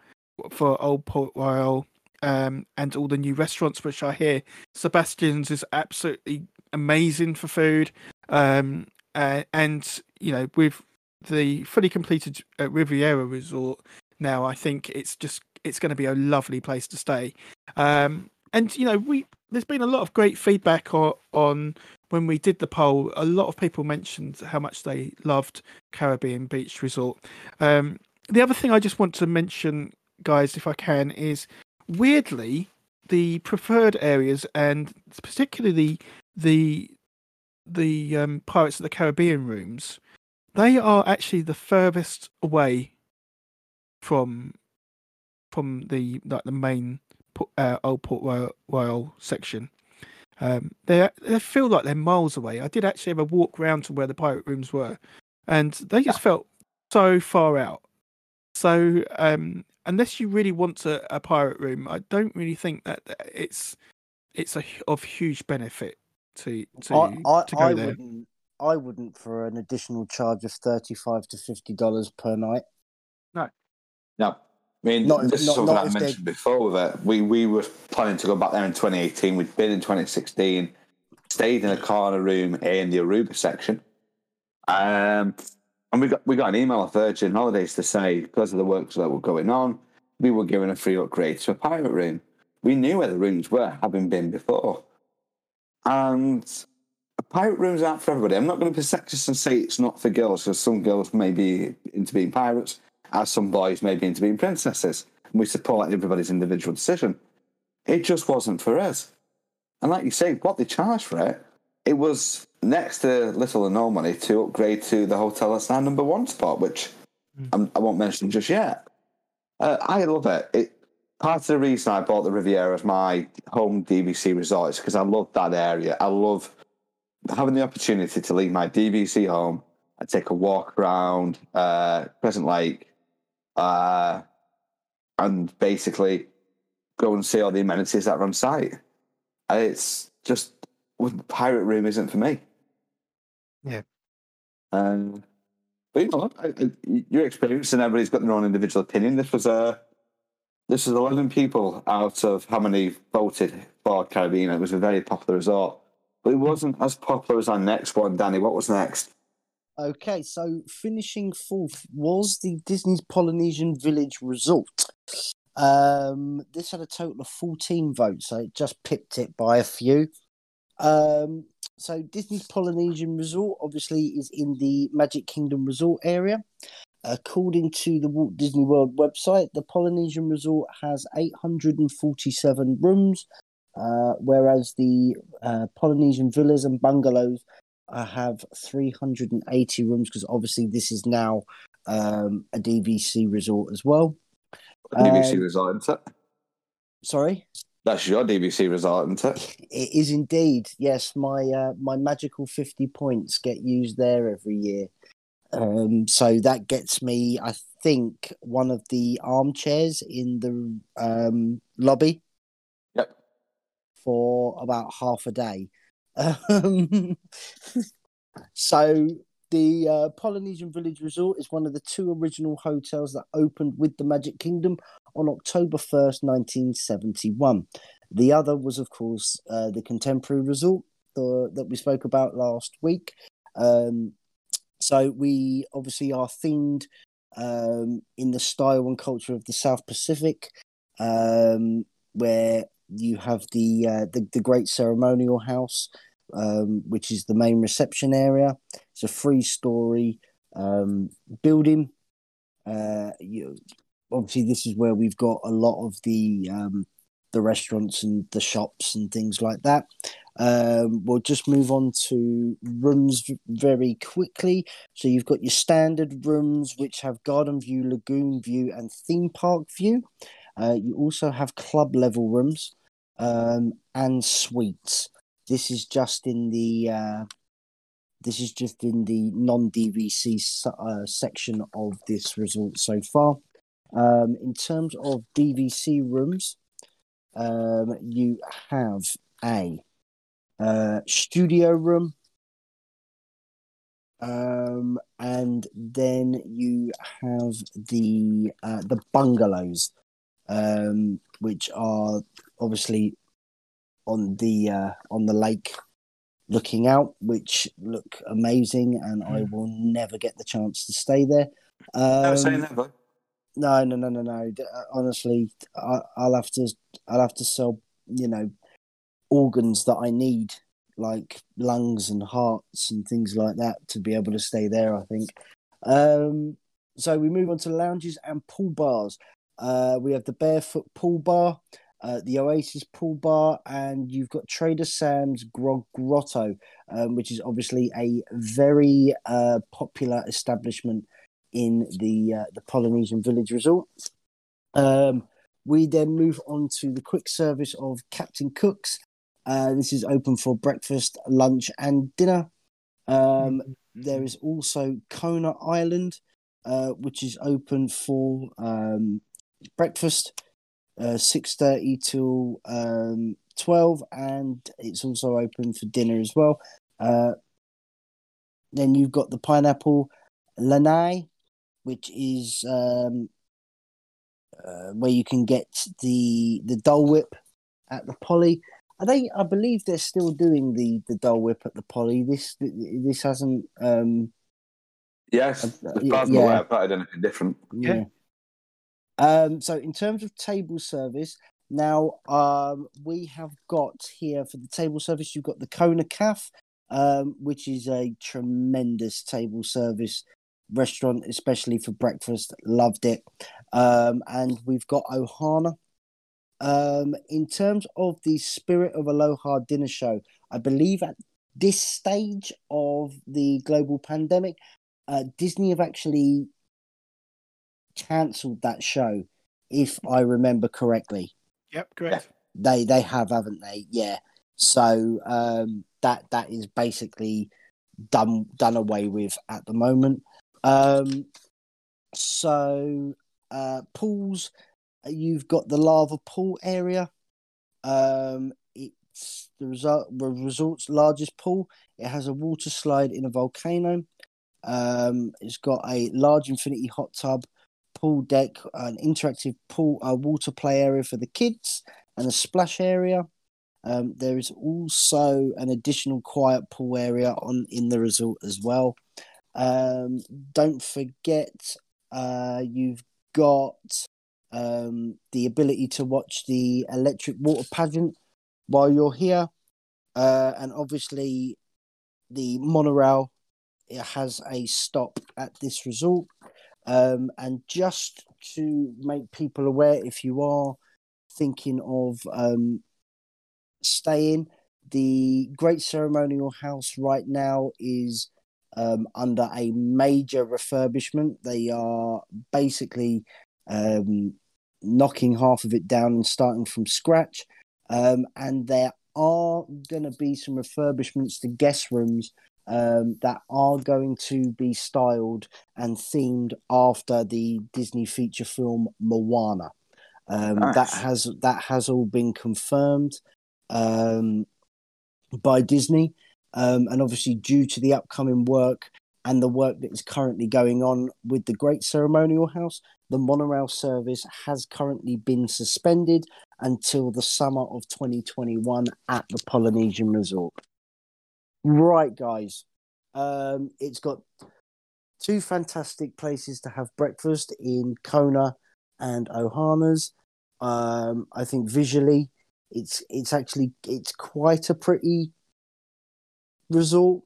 for Old Port Royale, um, and all the new restaurants which are here, Sebastian's is absolutely amazing for food. Um, uh, and you know, with the fully completed uh, Riviera Resort now, I think it's just it's going to be a lovely place to stay. Um, and you know, we there's been a lot of great feedback on, on when we did the poll. A lot of people mentioned how much they loved Caribbean Beach Resort. Um, the other thing I just want to mention, guys, if I can, is weirdly the preferred areas and particularly the um, Pirates of the Caribbean rooms, they are actually the furthest away from from the like the main uh, old Port Royale, Royal section. Um, they they feel like they're miles away. I did actually have a walk round to where the pirate rooms were, and they just felt so far out. So um, unless you really want a, a pirate room, I don't really think that that it's it's a, of huge benefit to to, I, I, to go I there. wouldn't. I wouldn't for an additional charge of thirty-five to fifty dollars per night. No. No. I mean, Not if- this is not- something I if they- mentioned before that we, we were planning to go back there in 2018. We'd been in 2016, stayed in a corner room in the Aruba section. Um, and we got we got an email off Virgin Holidays to say because of the works that were going on, we were given a free upgrade to a pirate room. We knew where the rooms were, having been before. And pirate rooms aren't for everybody. I'm not going to be sexist and say it's not for girls, because some girls may be into being pirates, as some boys may be into being princesses. And we support everybody's individual decision. It just wasn't for us. And like you say, what they charged for it, it was next to little or no money to upgrade to the hotel that's our number one spot, which I'm, I won't mention just yet. Uh, I love it. it. Part of the reason I bought the Riviera as my home DVC resort is because I love that area. I love having the opportunity to leave my DVC home and take a walk around uh, Crescent Lake uh, and basically go and see all the amenities that are on site. And it's just, well, the pirate room isn't for me. Yeah. Um, but you know, I, I, your experience and everybody's got their own individual opinion. This was a, this is 11 people out of how many voted for Caribbean. It was a very popular resort. But it wasn't as popular as our next one, Danny. What was next? Okay, so finishing fourth was the Disney's Polynesian Village Resort. Um, this had a total of 14 votes, so it just pipped it by a few. Um, so Disney's Polynesian Resort obviously is in the Magic Kingdom Resort area. According to the Walt Disney World website, the Polynesian Resort has 847 rooms, uh, whereas the uh, Polynesian villas and bungalows uh, have 380 rooms because obviously this is now um, a DVC resort as well. DVC resort, isn't it? Sorry, That's your DVC resort, isn't it? it is indeed. Yes, my uh, my magical 50 points get used there every year. Um, so that gets me, I think, one of the armchairs in the um, lobby. Yep. for about half a day. Um, so the uh, Polynesian Village Resort is one of the two original hotels that opened with the Magic Kingdom on October 1st, 1971. The other was, of course, uh, the Contemporary Resort the, that we spoke about last week. Um, so we obviously are themed um, in the style and culture of the South Pacific, um, where you have the, uh, the the Great Ceremonial House, um, which is the main reception area. It's a three-story um, building. Uh, you, obviously, this is where we've got a lot of the um, the restaurants and the shops and things like that. Um, we'll just move on to rooms very quickly. So you've got your standard rooms, which have garden view, lagoon view, and theme park view. Uh, you also have club level rooms um, and suites. This is just in the uh, this is just in the non DVC uh, section of this resort so far. Um, in terms of DVC rooms, um, you have a uh, studio room, um, and then you have the uh, the bungalows, um, which are obviously on the uh, on the lake, looking out, which look amazing, and I will never get the chance to stay there. Never Um, never. No, no, no, no, no. Uh, Honestly, I, I'll have to, I'll have to sell, you know, organs that I need, like lungs and hearts and things like that, to be able to stay there. I think. Um, so we move on to lounges and pool bars. Uh, we have the Barefoot Pool Bar, uh, the Oasis Pool Bar, and you've got Trader Sam's Grog Grotto, um, which is obviously a very uh, popular establishment in the uh, the Polynesian Village Resort. Um, we then move on to the quick service of Captain Cook's. Uh, this is open for breakfast, lunch, and dinner. Um, there is also Kona Island, uh, which is open for um, breakfast, uh, six thirty till um, twelve, and it's also open for dinner as well. Uh, then you've got the pineapple lanai, which is um, uh, where you can get the the Dole Whip at the Poly. Are they? I believe they're still doing the the Dole Whip at the Poly. This this hasn't. Um, Yes, uh, as far as I'm yeah. aware, I've not had anything different. yeah. Um. So in terms of table service, now um we have got here for the table service. You've got the Kona Cafe, um, which is a tremendous table service restaurant, especially for breakfast. Loved it. Um, and we've got Ohana. Um, in terms of the Spirit of Aloha dinner show, I believe at this stage of the global pandemic, uh, Disney have actually cancelled that show, if I remember correctly. Yep, correct. They they have, haven't they? Yeah. So um, that that is basically done done away with at the moment. Um, so uh, pools, you've got the lava pool area. Um, it's the result the resort's largest pool. It has a water slide in a volcano. Um, it's got a large infinity hot tub, pool deck, an interactive pool, uh, water play area for the kids, and a splash area. Um, there is also an additional quiet pool area on in the resort as well. Um, don't forget, uh, you've got um, the ability to watch the electric water pageant while you're here, uh, and obviously the monorail it has a stop at this resort. Um, and just to make people aware, if you are thinking of um, staying, the Great Ceremonial House right now is um, under a major refurbishment. They are basically um, knocking half of it down and starting from scratch. Um, and there are going to be some refurbishments to guest rooms um, that are going to be styled and themed after the Disney feature film Moana. Um, Nice. That has that has all been confirmed um, by Disney, um, and obviously due to the upcoming work and the work that is currently going on with the Great Ceremonial House, the monorail service has currently been suspended until the summer of 2021 at the Polynesian Resort. Right, guys. Um, it's got two fantastic places to have breakfast in Kona and Ohana's. Um, I think visually, it's it's actually it's quite a pretty resort.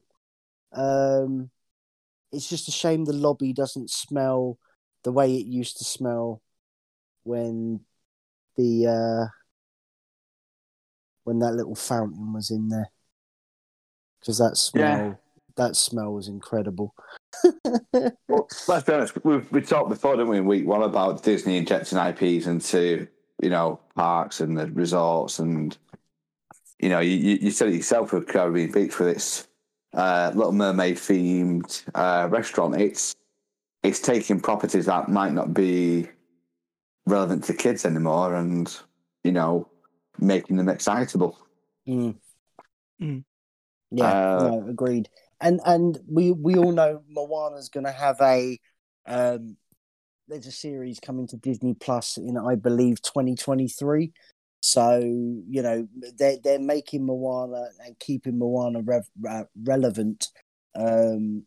Um, it's just a shame the lobby doesn't smell the way it used to smell when the uh, when that little fountain was in there because that smell Yeah. that smell was incredible. Well, let's be honest. We we talked before, didn't we, in week one about Disney injecting IPs into you know parks and the resorts, and you know you, you you said it yourself with Caribbean Beach with its uh, Little Mermaid themed uh, restaurant. It's it's taking properties that might not be relevant to kids anymore, and you know making them excitable. Mm. Mm. Yeah, Uh, no, agreed. And and we we all know Moana's going to have a um there's a series coming to Disney Plus in I believe 2023. So you know they they're making Moana and keeping Moana rev, uh, relevant um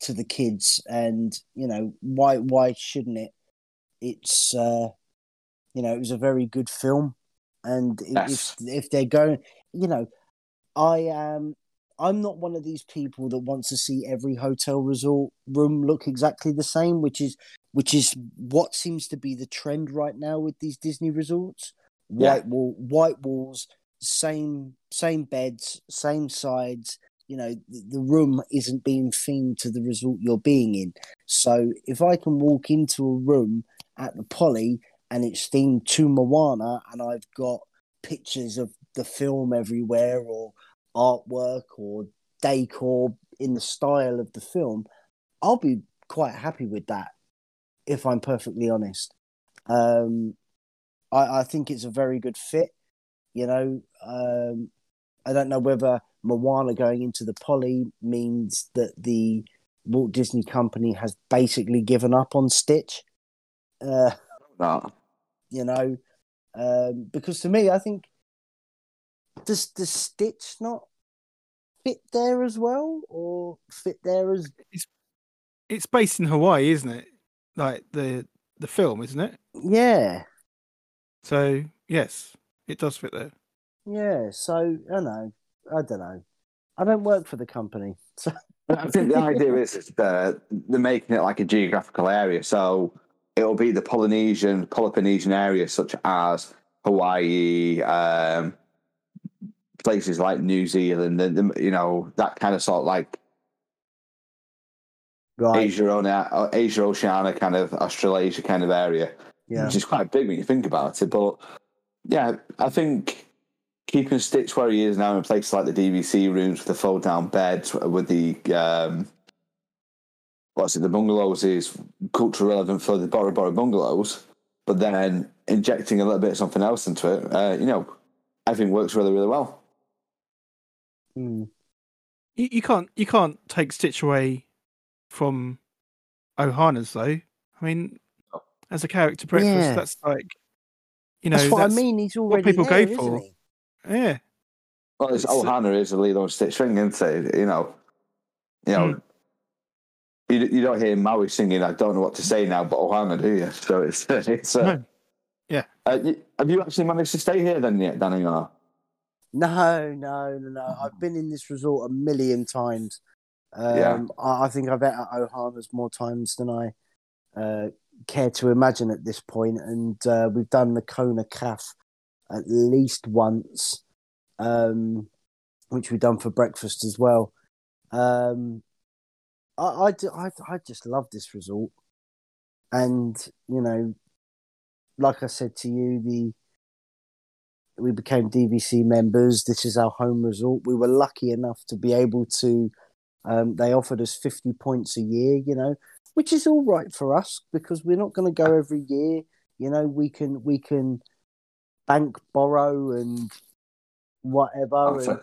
to the kids, and you know why why shouldn't it? It's uh you know it was a very good film, and if if they're going, you know, I am. I'm not one of these people that wants to see every hotel resort room look exactly the same, which is which is what seems to be the trend right now with these Disney resorts. Yeah. White wall, white walls, same same beds, same sides. You know, the, the room isn't being themed to the resort you're being in. So if I can walk into a room at the Poly and it's themed to Moana, and I've got pictures of the film everywhere, or artwork or decor in the style of the film, I'll be quite happy with that. If I'm perfectly honest, um, I, I think it's a very good fit. You know, um, I don't know whether Moana going into the Poly means that the Walt Disney Company has basically given up on Stitch. Uh, No. you know, um, because to me, I think does the Stitch not fit there as well, or fit there as It's based in Hawaii, isn't it? Like the the film, isn't it? yeah, So yes, it does fit there. yeah. So I know, I don't know. I don't work for the company, so I think the idea is is that they're making it like a geographical area, so it'll be the Polynesian, Peloponnesian area, such as Hawaii, um, places like New Zealand, and the, you know that kind of sort of like right, Asia, Ona- Asia, Oceania, kind of Australasia kind of area, yeah, which is quite big when you think about it. But yeah, I think keeping Stitch where he is now in places like the DVC rooms with the fold down beds, with the um, what's it, the bungalows is culture relevant for the Bora Bora bungalows, but then injecting a little bit of something else into it, uh, you know, I think works really, really well. Mm. You, you can't you can't take Stitch away from Ohana's though. I mean, as a character breakfast, Yeah. that's like you know that's what that's- I mean. He's already what people there, go for. Yeah, Well, it's It's, uh, Ohana is a Lilo on Stitch thing, isn't it? You know, you know, you, you don't hear Maui singing. I don't know what to say now, but Ohana, do you? So it's it's uh, No. Yeah. Uh, y- have you actually managed to stay here then yet, Danny? Or? No, no, no, no. I've been in this resort a million times. Um, Yeah. I, I think I've been at Ohana's more times than I uh, care to imagine at this point, and uh, we've done the Kona Cafe at least once, um, which we've done for breakfast as well. Um, I, I, I, I just love this resort, and you know, like I said to you, the we became DVC members. This is our home resort. We were lucky enough to be able to. Um, they offered us fifty points a year, you know, which is all right for us because we're not going to go every year. You know, we can we can bank, borrow, and whatever. Oh, and,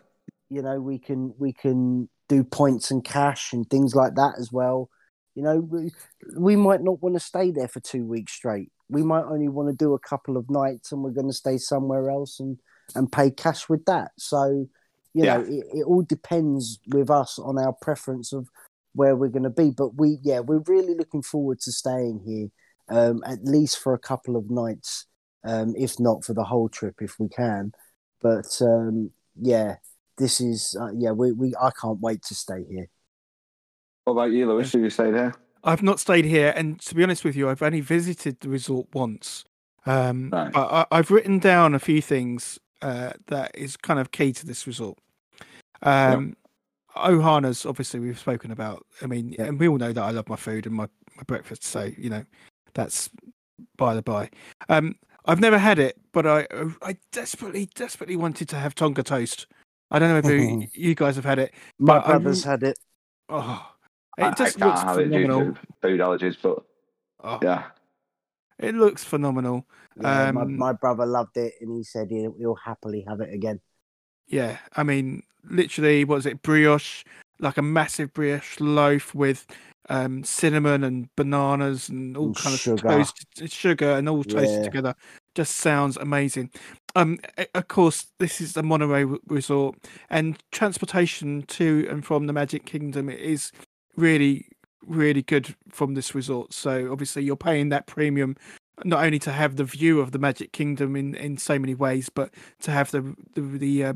you know, we can we can do points and cash and things like that as well. You know, we, we might not want to stay there for two weeks straight. We might only want to do a couple of nights, and we're going to stay somewhere else and and pay cash with that. So, you know, it, it all depends with us on our preference of where we're going to be. But we, yeah, we're really looking forward to staying here, um, at least for a couple of nights, um, if not for the whole trip, if we can. But um, yeah, this is uh, yeah, we, we I can't wait to stay here. What about you, Lewis? Have you stayed here? I've not stayed here, and to be honest with you, I've only visited the resort once. Um, Right. But I, I've written down a few things uh, that is kind of key to this resort. Um, Ohana's, obviously, we've spoken about. I mean, Yeah. and we all know that I love my food and my, my breakfast, so you know, that's by the by. Um, I've never had it, but I I desperately desperately wanted to have Tonga toast. I don't know if you, you guys have had it. My But I brother's had it. Oh, I, it just I looks can't have it due phenomenal. to food allergies, but Oh, yeah. It looks phenomenal. Yeah, my, Um, my brother loved it, and he said he'll, he'll happily have it again. Yeah, I mean, literally, what was it? Brioche, like a massive brioche loaf with um, cinnamon and bananas and all And kind of sugar. toasted sugar and all toasted Yeah. together. Just sounds amazing. Um, of course, this is a monorail resort, and transportation to and from the Magic Kingdom is really, really good from this resort. So obviously, you're paying that premium not only to have the view of the Magic Kingdom in in so many ways, but to have the the the, uh,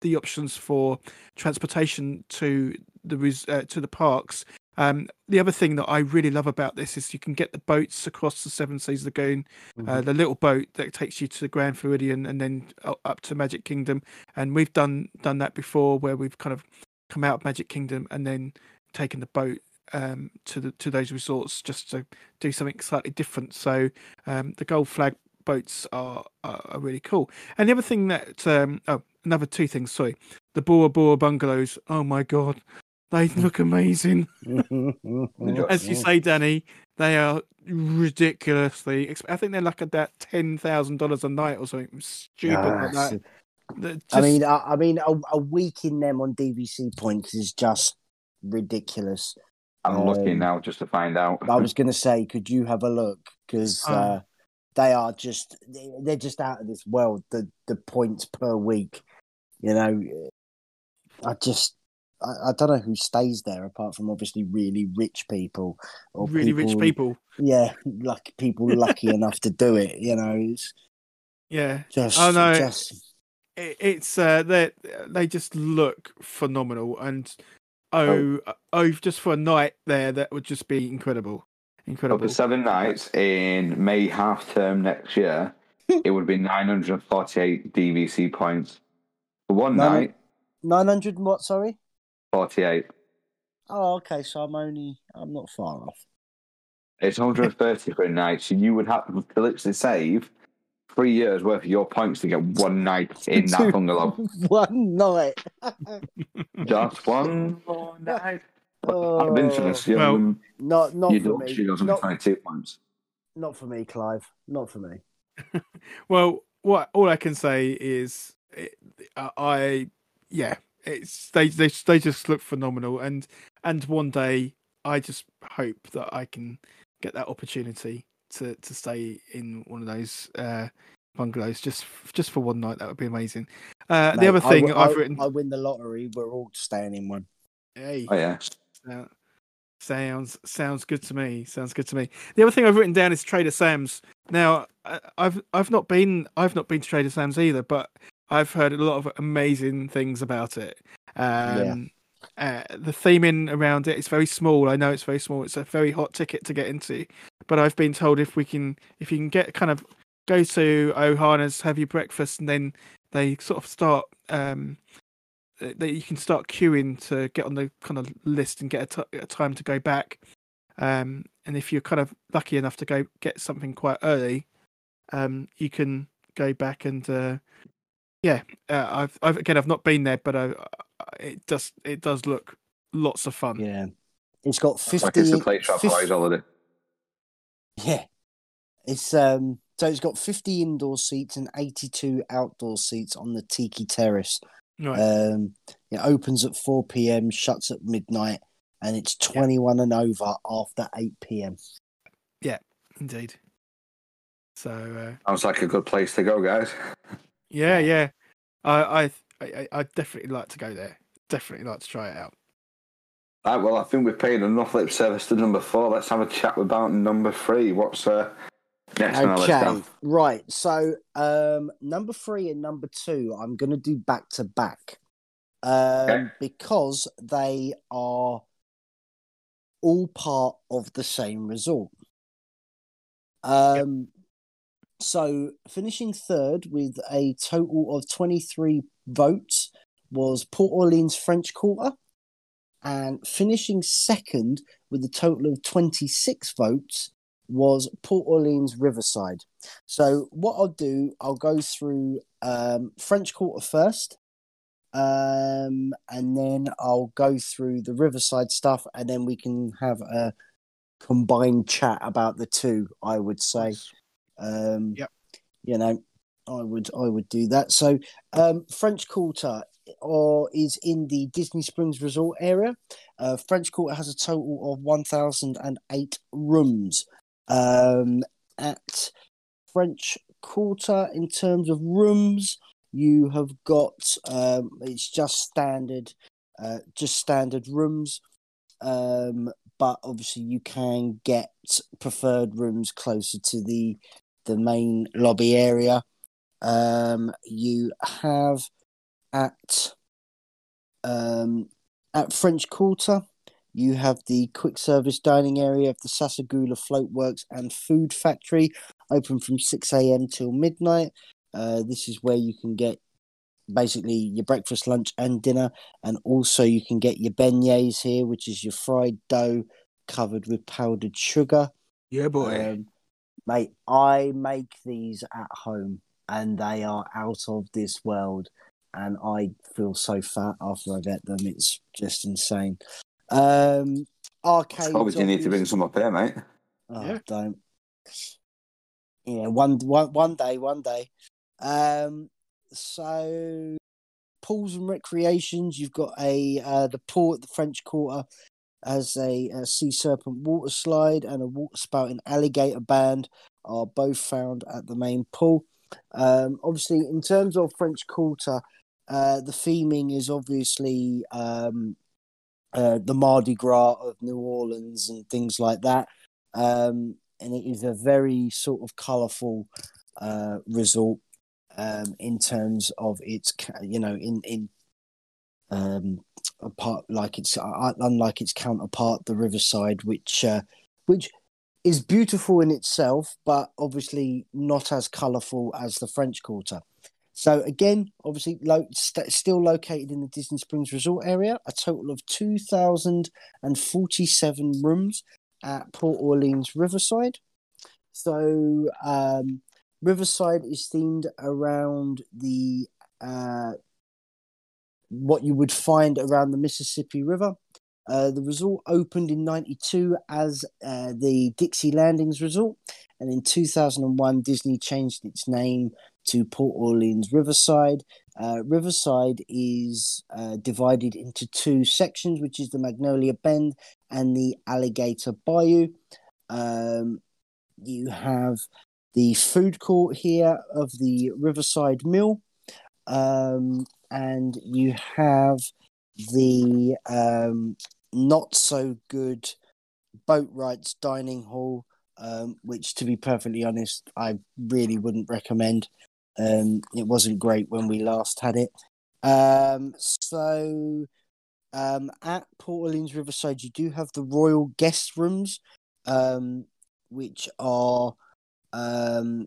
the options for transportation to the res- uh, to the parks. Um, the other thing that I really love about this is you can get the boats across the Seven Seas Lagoon, uh, the little boat that takes you to the Grand Floridian and then up to Magic Kingdom. And we've done done that before, where we've kind of come out of Magic Kingdom and then taken the boat um, to the to those resorts just to do something slightly different. So um, the gold flag boats are, are are really cool. And the other thing that um, oh another two things. Sorry, the Bora Bora bungalows. Oh my god, they look amazing. As you say, Danny, they are ridiculously. Exp- I think they're like about ten thousand dollars a night or something stupid like that. They're I mean, I, I mean, a, a week in them on DVC points is just ridiculous. I'm looking Um, now just to find out. I was going to say, could you have a look? Because Oh. uh, they are just they're just out of this world. The the points per week, you know. I just I, I don't know who stays there apart from obviously really rich people or really rich people. Yeah, like people lucky enough to do it. You know, it's Yeah, just Oh, no. just it, it's uh, they they just look phenomenal, and oh, oh, just for a night there, that would just be incredible, But incredible. for seven nights in May half term next year, it would be 948 DVC points. For one no. night, nine hundred. What? Sorry. 48. Oh, okay. So I'm only I'm not far off. It's 130 for a night, so you would have to literally save three years worth of your points to get one night in that bungalow. One night. Just one more night. Out Oh, of interest, you Well, um, not not you'd for actually me. got Not, 22 points. not for me, Clive. Not for me. Well, what all I can say is, it, uh, I yeah, it's they they they just look phenomenal, and and one day I just hope that I can get that opportunity to to stay in one of those uh, bungalows just just for one night. That would be amazing. Uh, the other thing w- I've I- written, I win the lottery. We're all staying in one. hey, Oh, yeah. Uh, Sounds sounds good to me. Sounds good to me. The other thing I've written down is Trader Sam's. Now, I- I've I've not been I've not been to Trader Sam's either, but I've heard a lot of amazing things about it. Um, uh, the theming around it is very small. I know it's very small. It's a very hot ticket to get into, but I've been told if we can if you can get kind of go to Ohana's, have your breakfast, and then they sort of start um that that you can start queuing to get on the kind of list and get a time to go back. Um, and if you're kind of lucky enough to go get something quite early, um, you can go back and uh, yeah, uh, I've, I've again I've not been there, but I, I- it does it does look lots of fun. Yeah, it's got fifty. like it's a place shop for 50 holiday. Yeah, it's um. So it's got fifty indoor seats and eighty-two outdoor seats on the Tiki Terrace. Right. Um, it opens at four p.m., shuts at midnight, and it's twenty-one and over after eight p.m. Yeah, indeed. So uh, Sounds like a good place to go, guys. yeah, yeah, I I I I'd definitely like to go there. Definitely like to try it out. Right, well, I think we've paid enough lip service to number four. Let's have a chat about number three. What's uh, next on our list? Okay, right. So um, number three and number two, I'm going to do back to back, um, because they are all part of the same resort. Um, so finishing third with a total of 23 votes was Port Orleans French Quarter, and finishing second with a total of 26 votes was Port Orleans Riverside. So what I'll do, I'll go through um, French Quarter first, um, and then I'll go through the Riverside stuff, and then we can have a combined chat about the two. I would say, um, Yep. you know, I would I would do that. So um, French Quarter or is in the Disney Springs Resort area. Uh, French Quarter has a total of one thousand and eight rooms um, at French Quarter in terms of rooms. You have got um, it's just standard, uh, just standard rooms, um, but obviously you can get preferred rooms closer to the the main lobby area. Um, you have at um, at French Quarter. You have the quick service dining area of the Sassagoula Floatworks and Food Factory, open from 6 a.m. till midnight. Uh, this is where you can get basically your breakfast, lunch, and dinner, and also you can get your beignets here, which is your fried dough covered with powdered sugar. Yeah, Um, mate, I make these at home and they are out of this world. And I feel so fat after I get them. It's just insane. Um, arcades. Obviously, you need to bring some up here, mate. Oh, Yeah. don't. Yeah, one, one, one day, one day. Um, so pools and recreations. You've got a uh, the pool at the French Quarter has a, a sea serpent water slide and a water spouting alligator band are both found at the main pool. Um, obviously, in terms of French Quarter, uh, the theming is obviously um, uh, the Mardi Gras of New Orleans and things like that. Um, and it is a very sort of colourful uh, resort um, in terms of its, you know, in in um, apart like its uh, unlike its counterpart, the Riverside, which uh, which is beautiful in itself, but obviously not as colourful as the French Quarter. So again, obviously, lo- st- still located in the Disney Springs Resort area, a total of two thousand and forty-seven rooms at Port Orleans Riverside. So um, Riverside is themed around the uh, what you would find around the Mississippi River. Uh, the resort opened in '92 as uh, the Dixie Landings Resort, and in 2001, Disney changed its name to Port Orleans Riverside. Uh, Riverside is uh, divided into two sections, which is the Magnolia Bend and the Alligator Bayou. Um, you have the food court here of the Riverside Mill, um, and you have the um, not so good Boatwright's Dining Hall, um, which, to be perfectly honest, I really wouldn't recommend. Um, it wasn't great when we last had it. Um, so um, at Port Orleans Riverside, you do have the Royal Guest Rooms, um, which are um,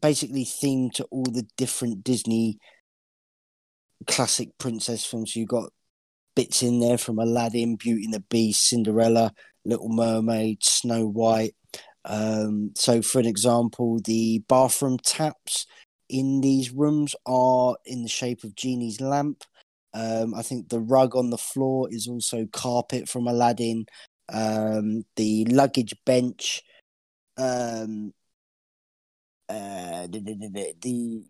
basically themed to all the different Disney classic princess films. You've got bits in there from Aladdin, Beauty and the Beast, Cinderella, Little Mermaid, Snow White. Um, so, for an example, the bathroom taps in these rooms are in the shape of Genie's lamp. Um, I think the rug on the floor is also carpet from Aladdin. Um, the luggage bench, um, uh, the, the,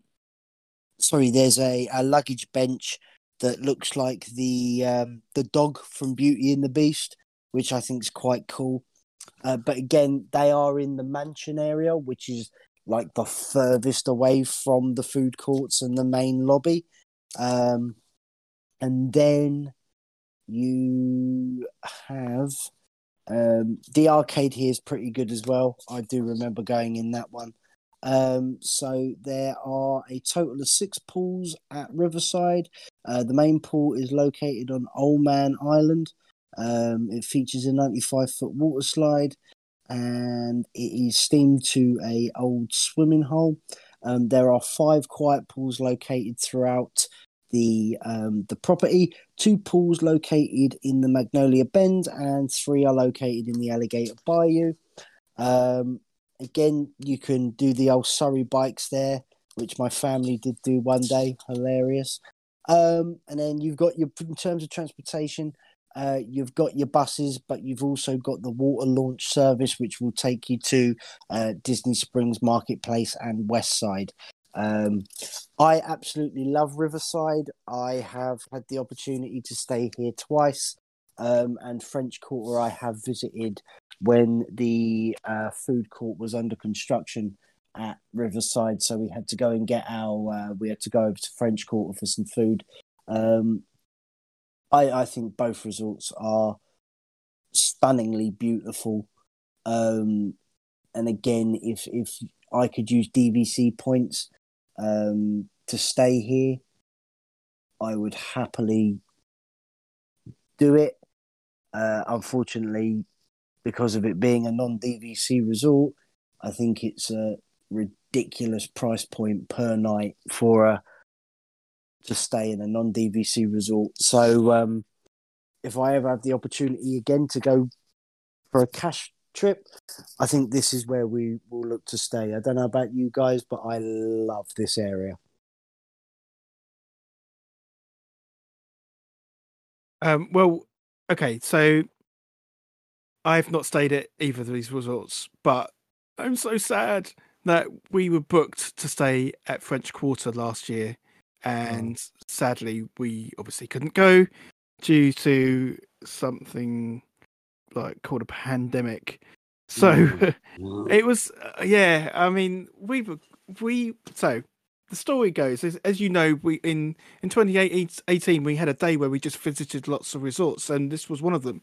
sorry, there's a, a luggage bench that looks like the um, the dog from Beauty and the Beast, which I think is quite cool. Uh, but again, they are in the mansion area, which is like the furthest away from the food courts and the main lobby. Um, and then you have um, the arcade here is pretty good as well. I do remember going in that one. Um, so there are a total of six pools at Riverside. Uh, the main pool is located on Old Man Island. Um, it features a 95 foot water slide and it is steamed to a old swimming hole. Um, there are five quiet pools located throughout the um, the property. Two pools located in the Magnolia Bend, and three are located in the Alligator Bayou. Um, again, you can do the old Surrey bikes there, which my family did do one day. Hilarious. Um, and then you've got your in terms of transportation, uh, you've got your buses, but you've also got the water launch service, which will take you to uh, Disney Springs Marketplace and West Side. Um, I absolutely love Riverside. I have had the opportunity to stay here twice, um, and French Quarter I have visited when the uh, food court was under construction at Riverside. So we had to go and get our, uh, we had to go over to French Quarter for some food. Um, I, I think both resorts are stunningly beautiful. Um, and again, if if I could use DVC points um, to stay here, I would happily do it. Uh, unfortunately, because of it being a non DVC resort, I think it's a ridiculous price point per night for a to stay in a non DVC resort. So um, if I ever have the opportunity again to go for a cash trip, I think this is where we will look to stay. I don't know about you guys, but I love this area. Um, well, okay, so I've not stayed at either of these resorts, but I'm so sad that we were booked to stay at French Quarter last year. And oh. sadly we obviously couldn't go due to something like called a pandemic. So it was uh, yeah i mean we were we so the story goes as, as you know we in in 2018 we had a day where we just visited lots of resorts and this was one of them.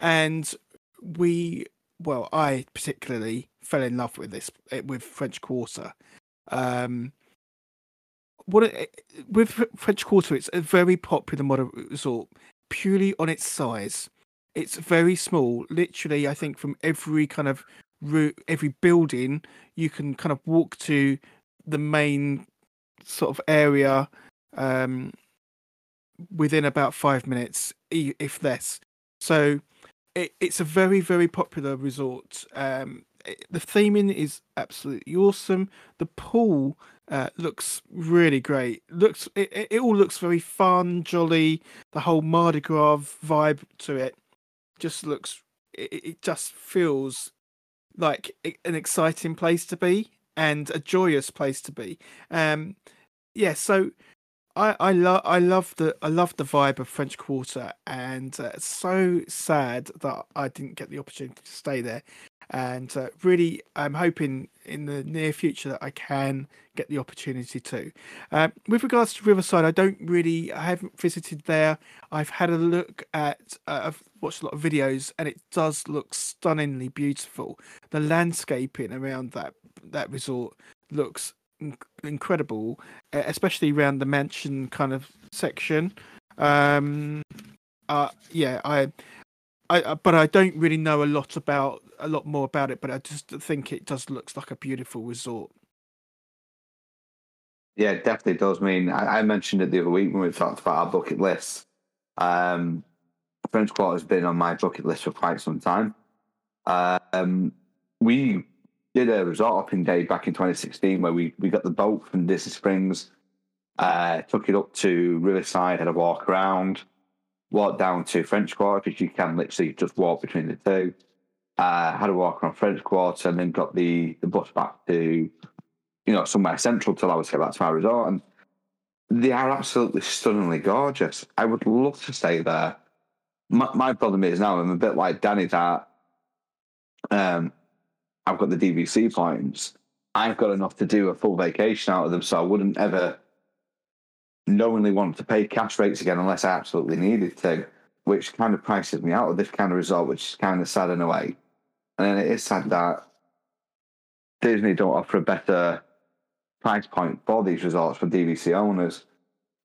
And we well i particularly fell in love with this eh, with french quarter. Um what with French Quarter, it's a very popular model resort purely on its size. It's very small. Literally, I think from every kind of route, every building, you can kind of walk to the main sort of area um, within about five minutes, if less. So it, it's a very, very popular resort. Um, the theming is absolutely awesome. The pool uh, looks really great. Looks it, it all looks very fun, jolly. The whole Mardi Gras vibe to it just looks. It, it just feels like an exciting place to be and a joyous place to be. Um, yeah, so I I love I love the I love the vibe of French Quarter, and uh, so sad that I didn't get the opportunity to stay there. And uh, really I'm hoping in the near future that I can get the opportunity to. Uh, with regards to Riverside, I don't really, I haven't visited there. I've had a look at, uh, I've watched a lot of videos, and it does look stunningly beautiful. The landscaping around that that resort looks in- incredible, especially around the mansion kind of section. Um, uh, yeah, I, I, but I don't really know a lot about a lot more about it. But I just think it does looks like a beautiful resort. Yeah, it definitely does. Mean, I, I mentioned it the other week when we talked about our bucket list. Um, French Quarter has been on my bucket list for quite some time. Um, we did a resort hopping day back in 2016 where we, we got the boat from Disney Springs, uh, took it up to Riverside, had a walk around, walked down to French Quarter because you can literally just walk between the two. Uh, had a walk around French Quarter and then got the, the bus back to, you know, somewhere central to us to get back to our resort. And they are absolutely stunningly gorgeous. I would love to stay there. My, my problem is now I'm a bit like Danny that um, I've got the DVC points. I've got enough to do a full vacation out of them, so I wouldn't ever knowingly want to pay cash rates again unless I absolutely needed to, which kind of prices me out of this kind of result, which is kind of sad in a way. And then it is sad that Disney don't offer a better price point for these resorts for DVC owners.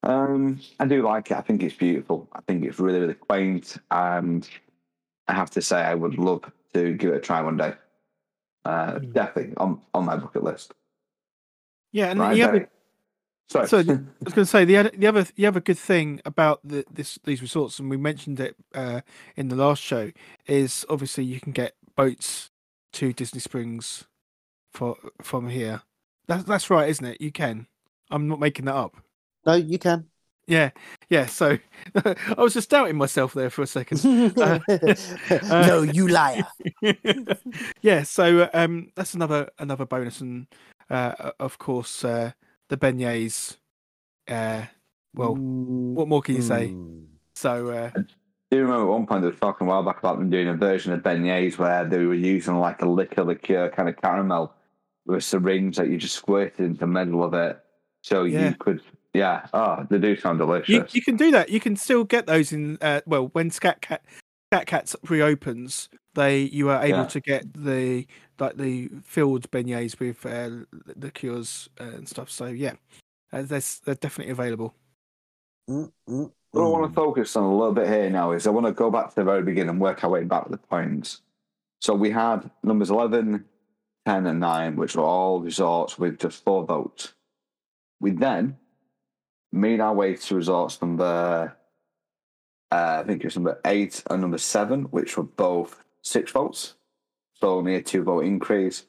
Um, I do like it. I think it's beautiful. I think it's really, really quaint. And I have to say, I would love to give it a try one day. Uh, Mm. Definitely on, on my bucket list. Yeah, and Right, other, Danny? Sorry. So, I was going to say the other, the other the other good thing about the, this these resorts, and we mentioned it uh, in the last show, is obviously you can get boats to Disney Springs for from here. That's that's right, isn't it? You can. I'm not making that up. No, you can. Yeah, yeah. So I was just doubting myself there for a second. no, you liar. yeah, so um, that's another another bonus, and uh, of course uh, the beignets. Uh, well, what more can you say? Mm. So uh, Do you remember at one point they were talking a while back about them doing a version of beignets where they were using like a liquor liqueur kind of caramel with a syringe that you just squirted into the middle of it, so Yeah. you could. Yeah. Oh, they do sound delicious. you you can do that. You can still get those in. Uh, well, when Scat Cat Scat Cats reopens, they you are able Yeah. to get the like the filled beignets with uh, liqueurs and stuff. So yeah, uh, they're, they're definitely available. Mm, mm, What I want mm. to focus on a little bit here now is I want to go back to the very beginning and work our way back to the points. So we had numbers 11, 10, and 9, which were all resorts with just four votes. We then made our way to resorts number, uh, I think it was number 8 and number 7, which were both six votes. So only a two vote increase.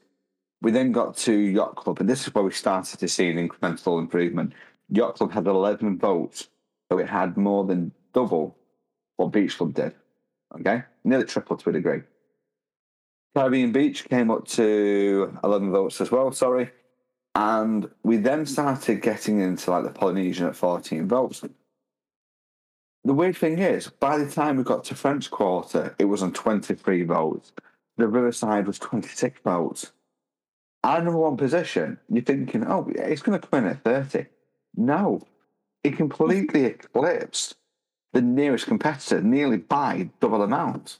We then got to Yacht Club, and this is where we started to see an incremental improvement. Yacht Club had 11 votes, so it had more than double what Beach Club did. Okay, nearly triple to a degree. Caribbean Beach came up to 11 votes as well, sorry. And we then started getting into like the Polynesian at 14 votes. The weird thing is, by the time we got to French Quarter, it was on 23 votes. The Riverside was 26 votes. Our number one position, you're thinking, oh, it's going to come in at 30. No, it completely eclipsed the nearest competitor nearly by double amount.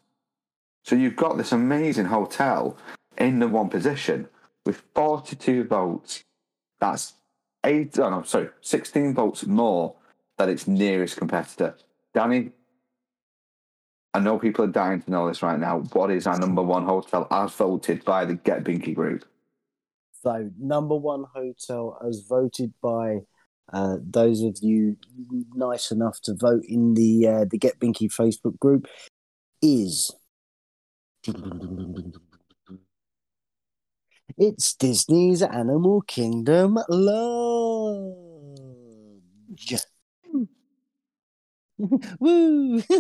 So you've got this amazing hotel in the one position with 42 votes. That's eight, oh no, sorry, 16 votes more than its nearest competitor. Danny, I know people are dying to know this right now. What is our number one hotel as voted by the Get Binky group? So, number one hotel, as voted by uh, those of you nice enough to vote in the uh, the Get Binky Facebook group, is it's Disney's Animal Kingdom Lodge. Woo!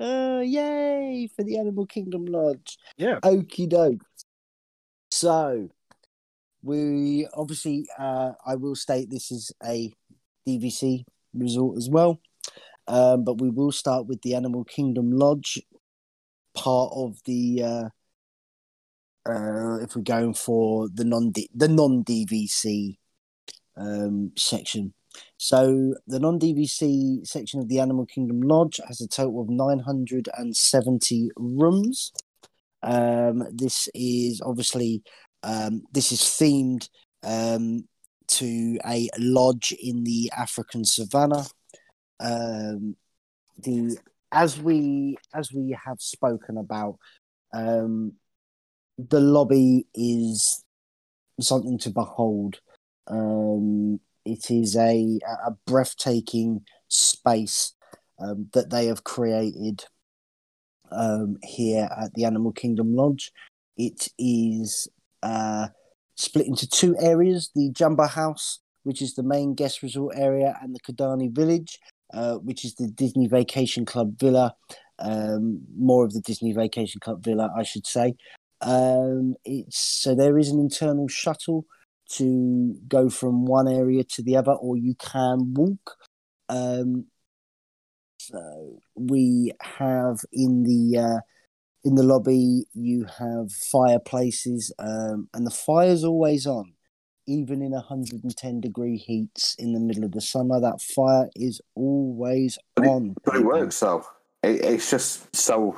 uh, yay for the Animal Kingdom Lodge. Yeah. Okie doke. So, we obviously, uh, I will state this is a DVC resort as well, um, but we will start with the Animal Kingdom Lodge part of the uh, uh, if we're going for the non the non DVC um, section. So the non DVC section of the Animal Kingdom Lodge has a total of 970 rooms. Um, this is obviously um, this is themed um, to a lodge in the African savannah. Um, the as we as we have spoken about, um, the lobby is something to behold. Um, it is a a breathtaking space um, that they have created um, here at the Animal Kingdom Lodge. It is uh, split into two areas: the Jambo House, which is the main guest resort area, and the Kidani Village, uh, which is the Disney Vacation Club Villa. Um, more of the Disney Vacation Club Villa, I should say. Um, it's so there is an internal shuttle to go from one area to the other, or you can walk. Um, so we have in the uh, in the lobby you have fireplaces, um, and the fire's always on, even in 110 degree heats in the middle of the summer. That fire is always But it, on. but it works though. It, it's just so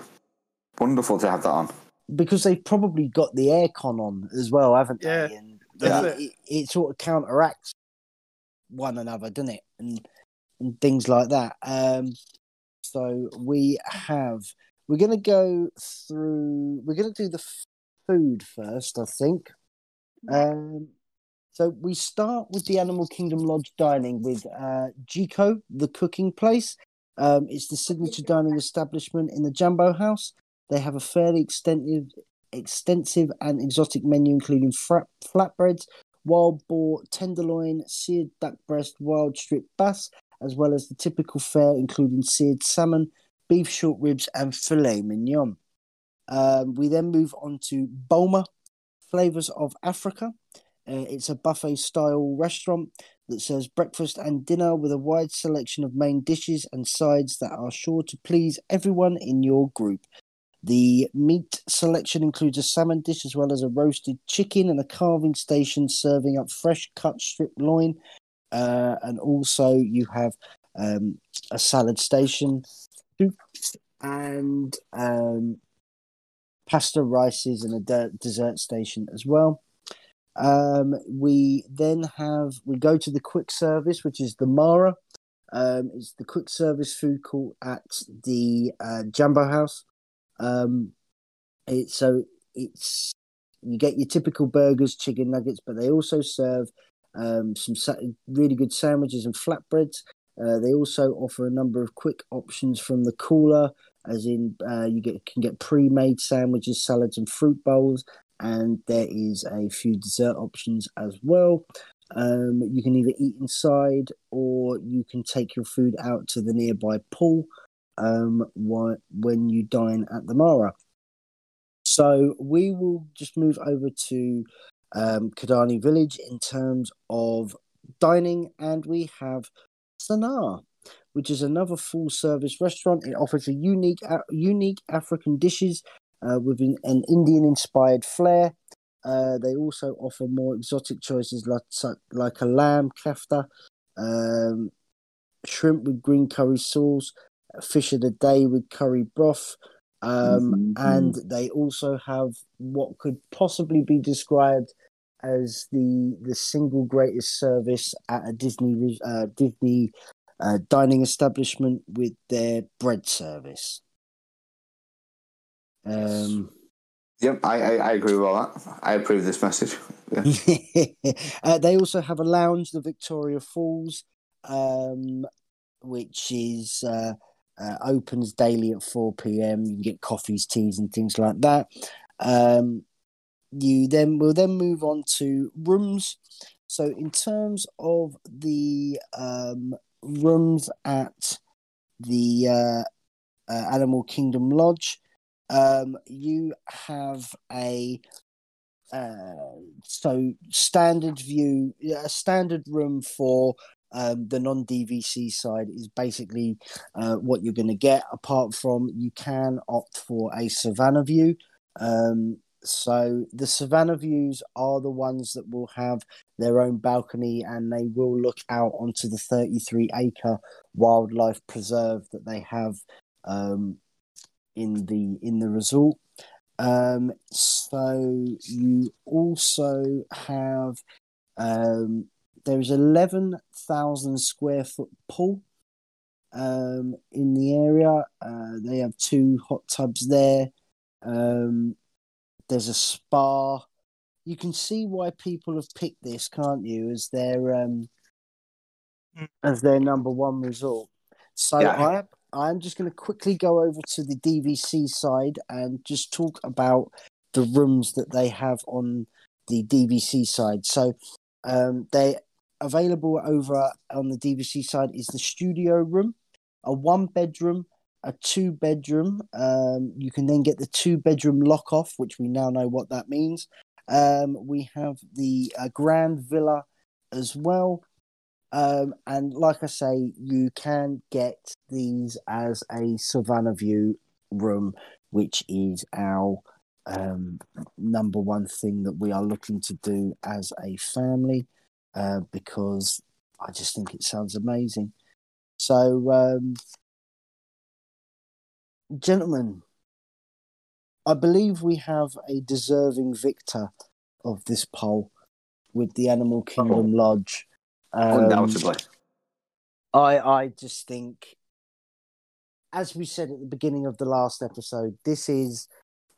wonderful to have that on. because they've probably got the aircon on as well, haven't Yeah, they? And that's it, it, it sort of counteracts one another, doesn't it? And and things like that. Um, so we have we're gonna go through. We're gonna do the food first, I think. Um, so we start with the Animal Kingdom Lodge dining with uh, Jiko, the cooking place. Um, it's the signature dining establishment in the Jambo House. They have a fairly extensive, extensive and exotic menu, including flatbreads, wild boar, tenderloin, seared duck breast, wild strip bass, as well as the typical fare, including seared salmon, beef short ribs, and filet mignon. Um, we then move on to Boma, Flavors of Africa. Uh, it's a buffet style restaurant that serves breakfast and dinner with a wide selection of main dishes and sides that are sure to please everyone in your group. The meat selection includes a salmon dish as well as a roasted chicken and a carving station serving up fresh cut strip loin. Uh, and also, you have um, a salad station, and um, pasta rices and a de- dessert station as well. Um, we then have we go to the quick service, which is the Mara. Um, it's the quick service food court at the uh, Jambo House. Um, it, so it's you get your typical burgers, chicken nuggets, but they also serve um, some sa- really good sandwiches and flatbreads. Uh, they also offer a number of quick options from the cooler, as in uh, you get can get pre-made sandwiches, salads, and fruit bowls, and there is a few dessert options as well. Um, you can either eat inside or you can take your food out to the nearby pool um, why, when you dine at the Mara. So we will just move over to um, Kidani Village in terms of dining, and we have Sanaa, which is another full-service restaurant. It offers a unique, uh, unique African dishes uh, with an, an Indian-inspired flair. Uh, they also offer more exotic choices like like a lamb kafta, um, shrimp with green curry sauce, fish of the day with curry broth, um, Mhm. and they also have what could possibly be described as the the single greatest service at a Disney uh, Disney uh, dining establishment with their bread service. Um, Yep, I, I, I agree with all that. I approve this message. Yeah. uh, they also have a lounge, the Victoria Falls, um, which is uh, opens daily at four pm. You can get coffees, teas, and things like that. Um, you then will then move on to rooms. So in terms of the um, rooms at the uh, uh, Animal Kingdom Lodge, um, you have a uh, so standard view, a standard room for Um, the non DVC side is basically uh, what you're going to get. Apart from you can opt for a Savannah view. Um, so the Savannah views are the ones that will have their own balcony and they will look out onto the 33 acre wildlife preserve that they have um, in the in the resort. Um, so you also have um, there's eleven thousand square foot pool um, in the area. Uh, they have two hot tubs there. Um, there's a spa. You can see why people have picked this, can't you? As their um, Mm. as their number one resort. So Yeah. I I'm just going to quickly go over to the DVC side and just talk about the rooms that they have on the DVC side. So um, they available over on the DVC side is the studio room, a one bedroom, a two bedroom. Um, you can then get the two bedroom lock off, which we now know what that means. Um, we have the uh, grand villa as well. Um, and like I say, you can get these as a Savannah View room, which is our um, number one thing that we are looking to do as a family uh, because I just think it sounds amazing. So, um, gentlemen, I believe we have a deserving victor of this poll with the Animal Kingdom Lodge. Um, Undoubtedly. I I just think, as we said at the beginning of the last episode, this is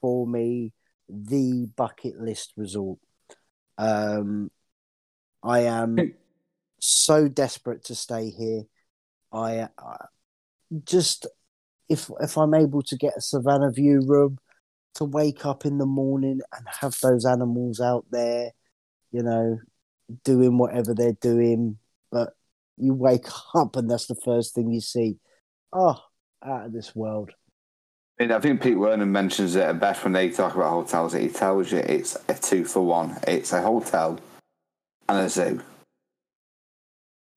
for me the bucket list resort. Um, I am so desperate to stay here. I, I just if if I'm able to get a Savannah View room to wake up in the morning and have those animals out there, you know, doing whatever they're doing, but you wake up and that's the first thing you see. Oh, out of this world. I, I think Pete Werner mentions it best when they talk about hotels. He tells you it's a two for one. It's a hotel and a zoo.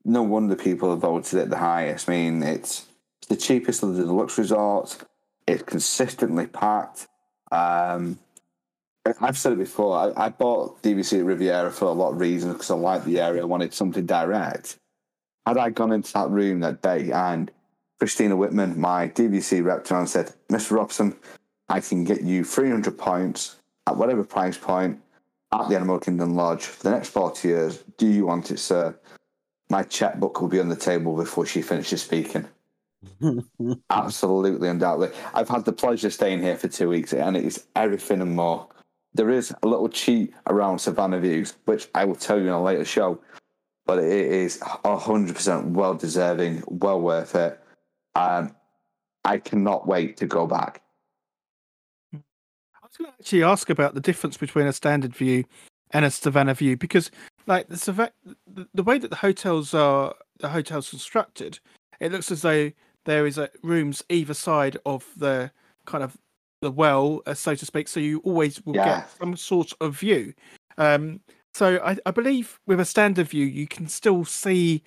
No wonder people have voted it the highest. I mean, it's the cheapest of the deluxe resorts. It's consistently packed. Um, I've said it before. I, I bought DVC at Riviera for a lot of reasons because I liked the area. I wanted something direct. Had I gone into that room that day and Christina Whitman, my DVC rep, and said, Mr. Robson, I can get you 300 points at whatever price point at the Animal Kingdom Lodge for the next 40 years. Do you want it, sir? My checkbook will be on the table before she finishes speaking. Absolutely, undoubtedly. I've had the pleasure of staying here for two weeks, and it is everything and more. There is a little cheat around Savannah Views, which I will tell you in a later show, but it is 100% well deserving, well worth it. Um, I cannot wait to go back. I was going to actually ask about the difference between a standard view and a Savannah view because, like the, the way that the hotels are, the hotels constructed, it looks as though there is a rooms either side of the kind of the well, uh, so to speak. So you always will Yeah. get some sort of view. Um, so I, I believe with a standard view, you can still see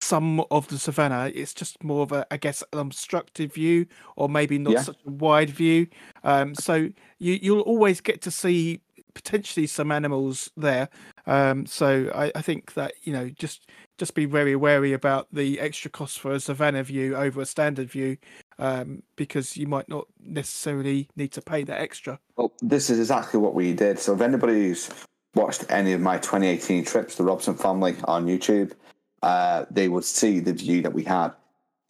some of the savannah. It's just more of a, I guess, an obstructive view, or maybe not Yeah. such a wide view. Um, so you you'll always get to see potentially some animals there. Um, so I, I think that you know just just be very wary about the extra cost for a savannah view over a standard view, um, because you might not necessarily need to pay that extra. Well, this is exactly what we did. So, if anybody's watched any of my 2018 trips, the Robson family on YouTube, uh, they would see the view that we had.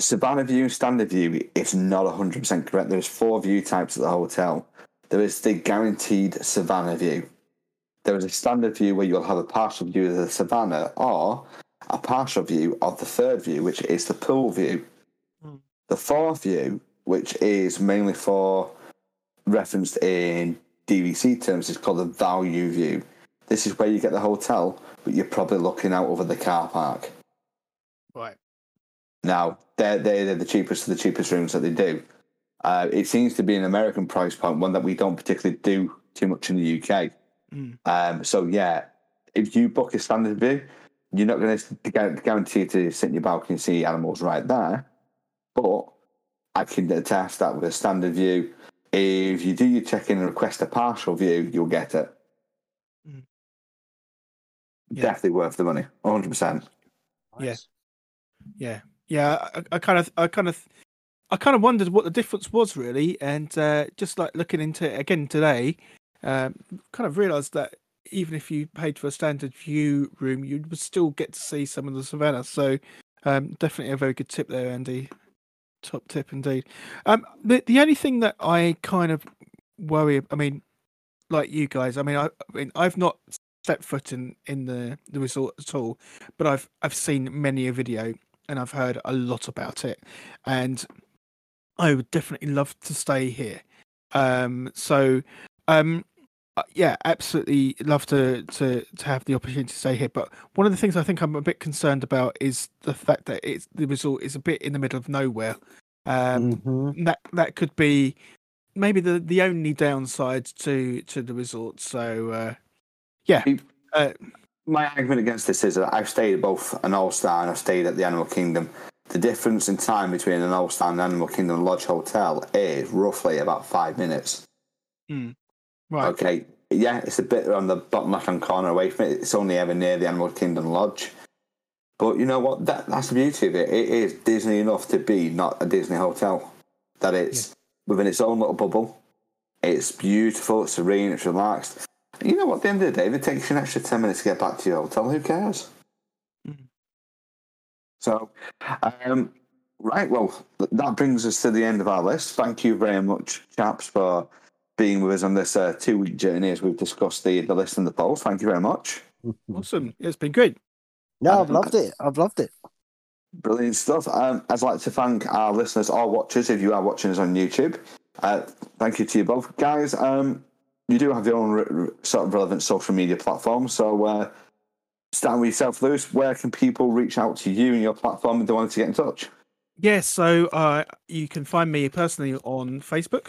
Savannah view and standard view is not 100% correct. There's four view types at the hotel. There is the guaranteed Savannah view. There is a standard view where you'll have a partial view of the Savannah or a partial view of the third view, which is the pool view. Hmm. The fourth view, which is mainly for referenced in DVC terms, is called the value view. This is where you get the hotel, but you're probably looking out over the car park. Right. Now, they're, they're, they're the cheapest of the cheapest rooms that they do. Uh, it seems to be an American price point, one that we don't particularly do too much in the UK. Mm. Um, so, yeah, if you book a standard view, you're not going to guarantee to sit in your balcony and see animals right there, but I can attest that with a standard view, if you do your check in and request a partial view, you'll get it. Mm. Yeah. Definitely worth the money, 100%. Yeah. Yeah. Yeah. I, kind of, I kind of, I kind of wondered what the difference was really, and uh, just like looking into it again today, um, kind of realised that even if you paid for a standard view room, you would still get to see some of the savannah. So, um, definitely a very good tip there, Andy. Top tip indeed. Um, the the only thing that I kind of worry, I mean, like you guys, I mean, I, I mean, I've not stepped foot in in the the resort at all, but I've I've seen many a video and I've heard a lot about it, and I would definitely love to stay here. Um, so, um, uh, yeah, absolutely love to to to have the opportunity to stay here. But one of the things I think I'm a bit concerned about is the fact that it's the resort is a bit in the middle of nowhere. Um, Mhm. That that could be maybe the the only downside to to the resort. So, uh, yeah, uh, My argument against this is that I've stayed at both an All Star and I've stayed at the Animal Kingdom. The difference in time between an All Star and Animal Kingdom Lodge Hotel is roughly about five minutes. Hmm. right. Okay, yeah, it's a bit on the bottom left hand corner away from it. It's only ever near the Animal Kingdom Lodge. But you know what? That, that's the beauty of it. It is Disney enough to be not a Disney hotel. That it's within its own little bubble. It's beautiful, it's serene, it's relaxed. You know what? At the end of the day, if it takes you an extra 10 minutes to get back to your hotel, who cares? Mhm. So, um, right, well, that brings us to the end of our list. Thank you very much, chaps, for being with us on this uh, two week journey as we've discussed the, the list and the polls. Thank you very much. Awesome. It's been great. No, I've loved it. I've loved it. Brilliant stuff. Um, I'd like to thank our listeners or watchers if you are watching us on YouTube. Uh, thank you to you both, guys. Um, you do have your own re- sort of relevant social media platform. So, uh, starting with yourself, Lewis, where can people reach out to you and your platform if they wanted to get in touch? Yeah, so uh, you can find me personally on Facebook.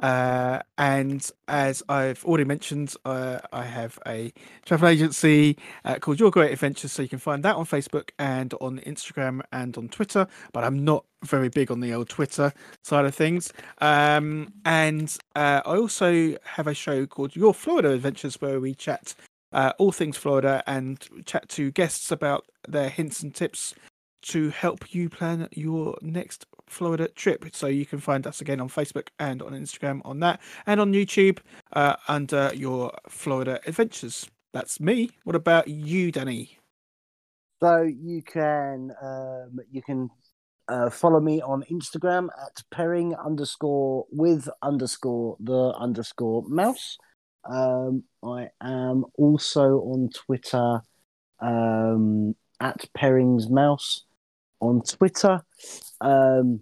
Uh, and as I've already mentioned, uh, I have a travel agency uh, called Your Great Adventures. So you can find that on Facebook and on Instagram and on Twitter. But I'm not very big on the old Twitter side of things. Um, and uh, I also have a show called Your Florida Adventures where we chat uh, all things Florida and chat to guests about their hints and tips to help you plan your next Florida trip. So you can find us again on Facebook and on Instagram on that, and on YouTube uh, under your Florida Adventures. That's me. What about you, Danny? So you can um, you can uh, follow me on Instagram at pairing underscore with underscore the underscore mouse. Um, I am also on Twitter um, at pairings mouse on Twitter. Um,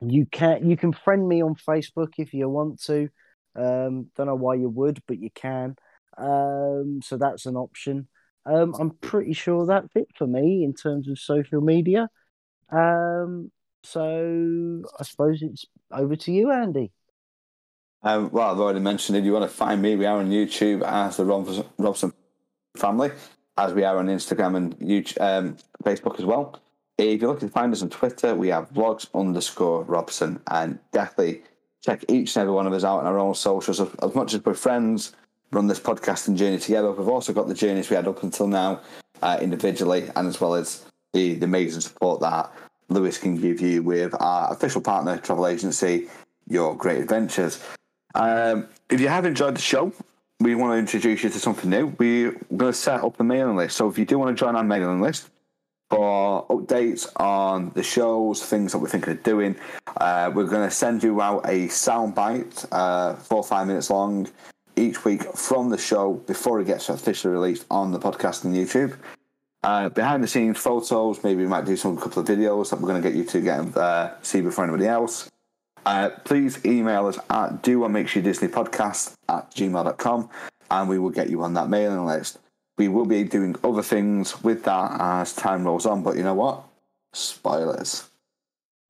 you can you can friend me on Facebook if you want to. Um, don't know why you would, but you can. Um, so that's an option. Um, I'm pretty sure that's it for me in terms of social media. Um, so I suppose it's over to you, Andy. Um, well, I've already mentioned if you want to find me, we are on YouTube as the Robson, Robson family, as we are on Instagram and YouTube, um, Facebook as well. If you're looking to find us on Twitter, we have blogs underscore Robson, and definitely check each and every one of us out on our own socials. As, much as we're friends, run this podcasting journey together, we've also got the journeys we had up until now uh, individually, and as well as the, the amazing support that Lewis can give you with our official partner travel agency, Your Great Adventures. Um, if you have enjoyed the show, we want to introduce you to something new. We're going to set up a mailing list. So if you do want to join our mailing list for updates on the shows, things that we're thinking of doing, uh, we're going to send you out a soundbite, uh, four or five minutes long, each week from the show before it gets officially released on the podcast and YouTube. Uh, behind the scenes photos, maybe we might do some couple of videos that we're going to get you to get uh, see before anybody else. Uh, please email us at do what makes you Disney podcast at gmail.com and we will get you on that mailing list. We will be doing other things with that as time rolls on, but you know what? Spoilers.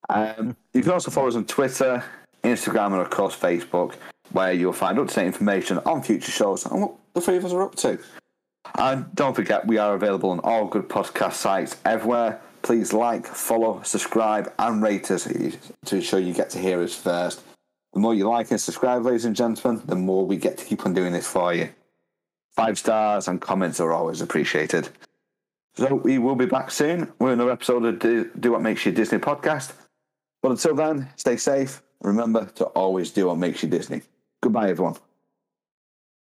Um, you can also follow us on Twitter, Instagram, and of course Facebook, where you'll find up to date information on future shows and what the three of us are up to. And don't forget, we are available on all good podcast sites everywhere. Please like, follow, subscribe, and rate us to ensure you get to hear us first. The more you like and subscribe, ladies and gentlemen, the more we get to keep on doing this for you. Five stars and comments are always appreciated. So we will be back soon with another episode of Do, What Makes You Disney podcast. But until then, stay safe. Remember to always do what makes you Disney. Goodbye, everyone.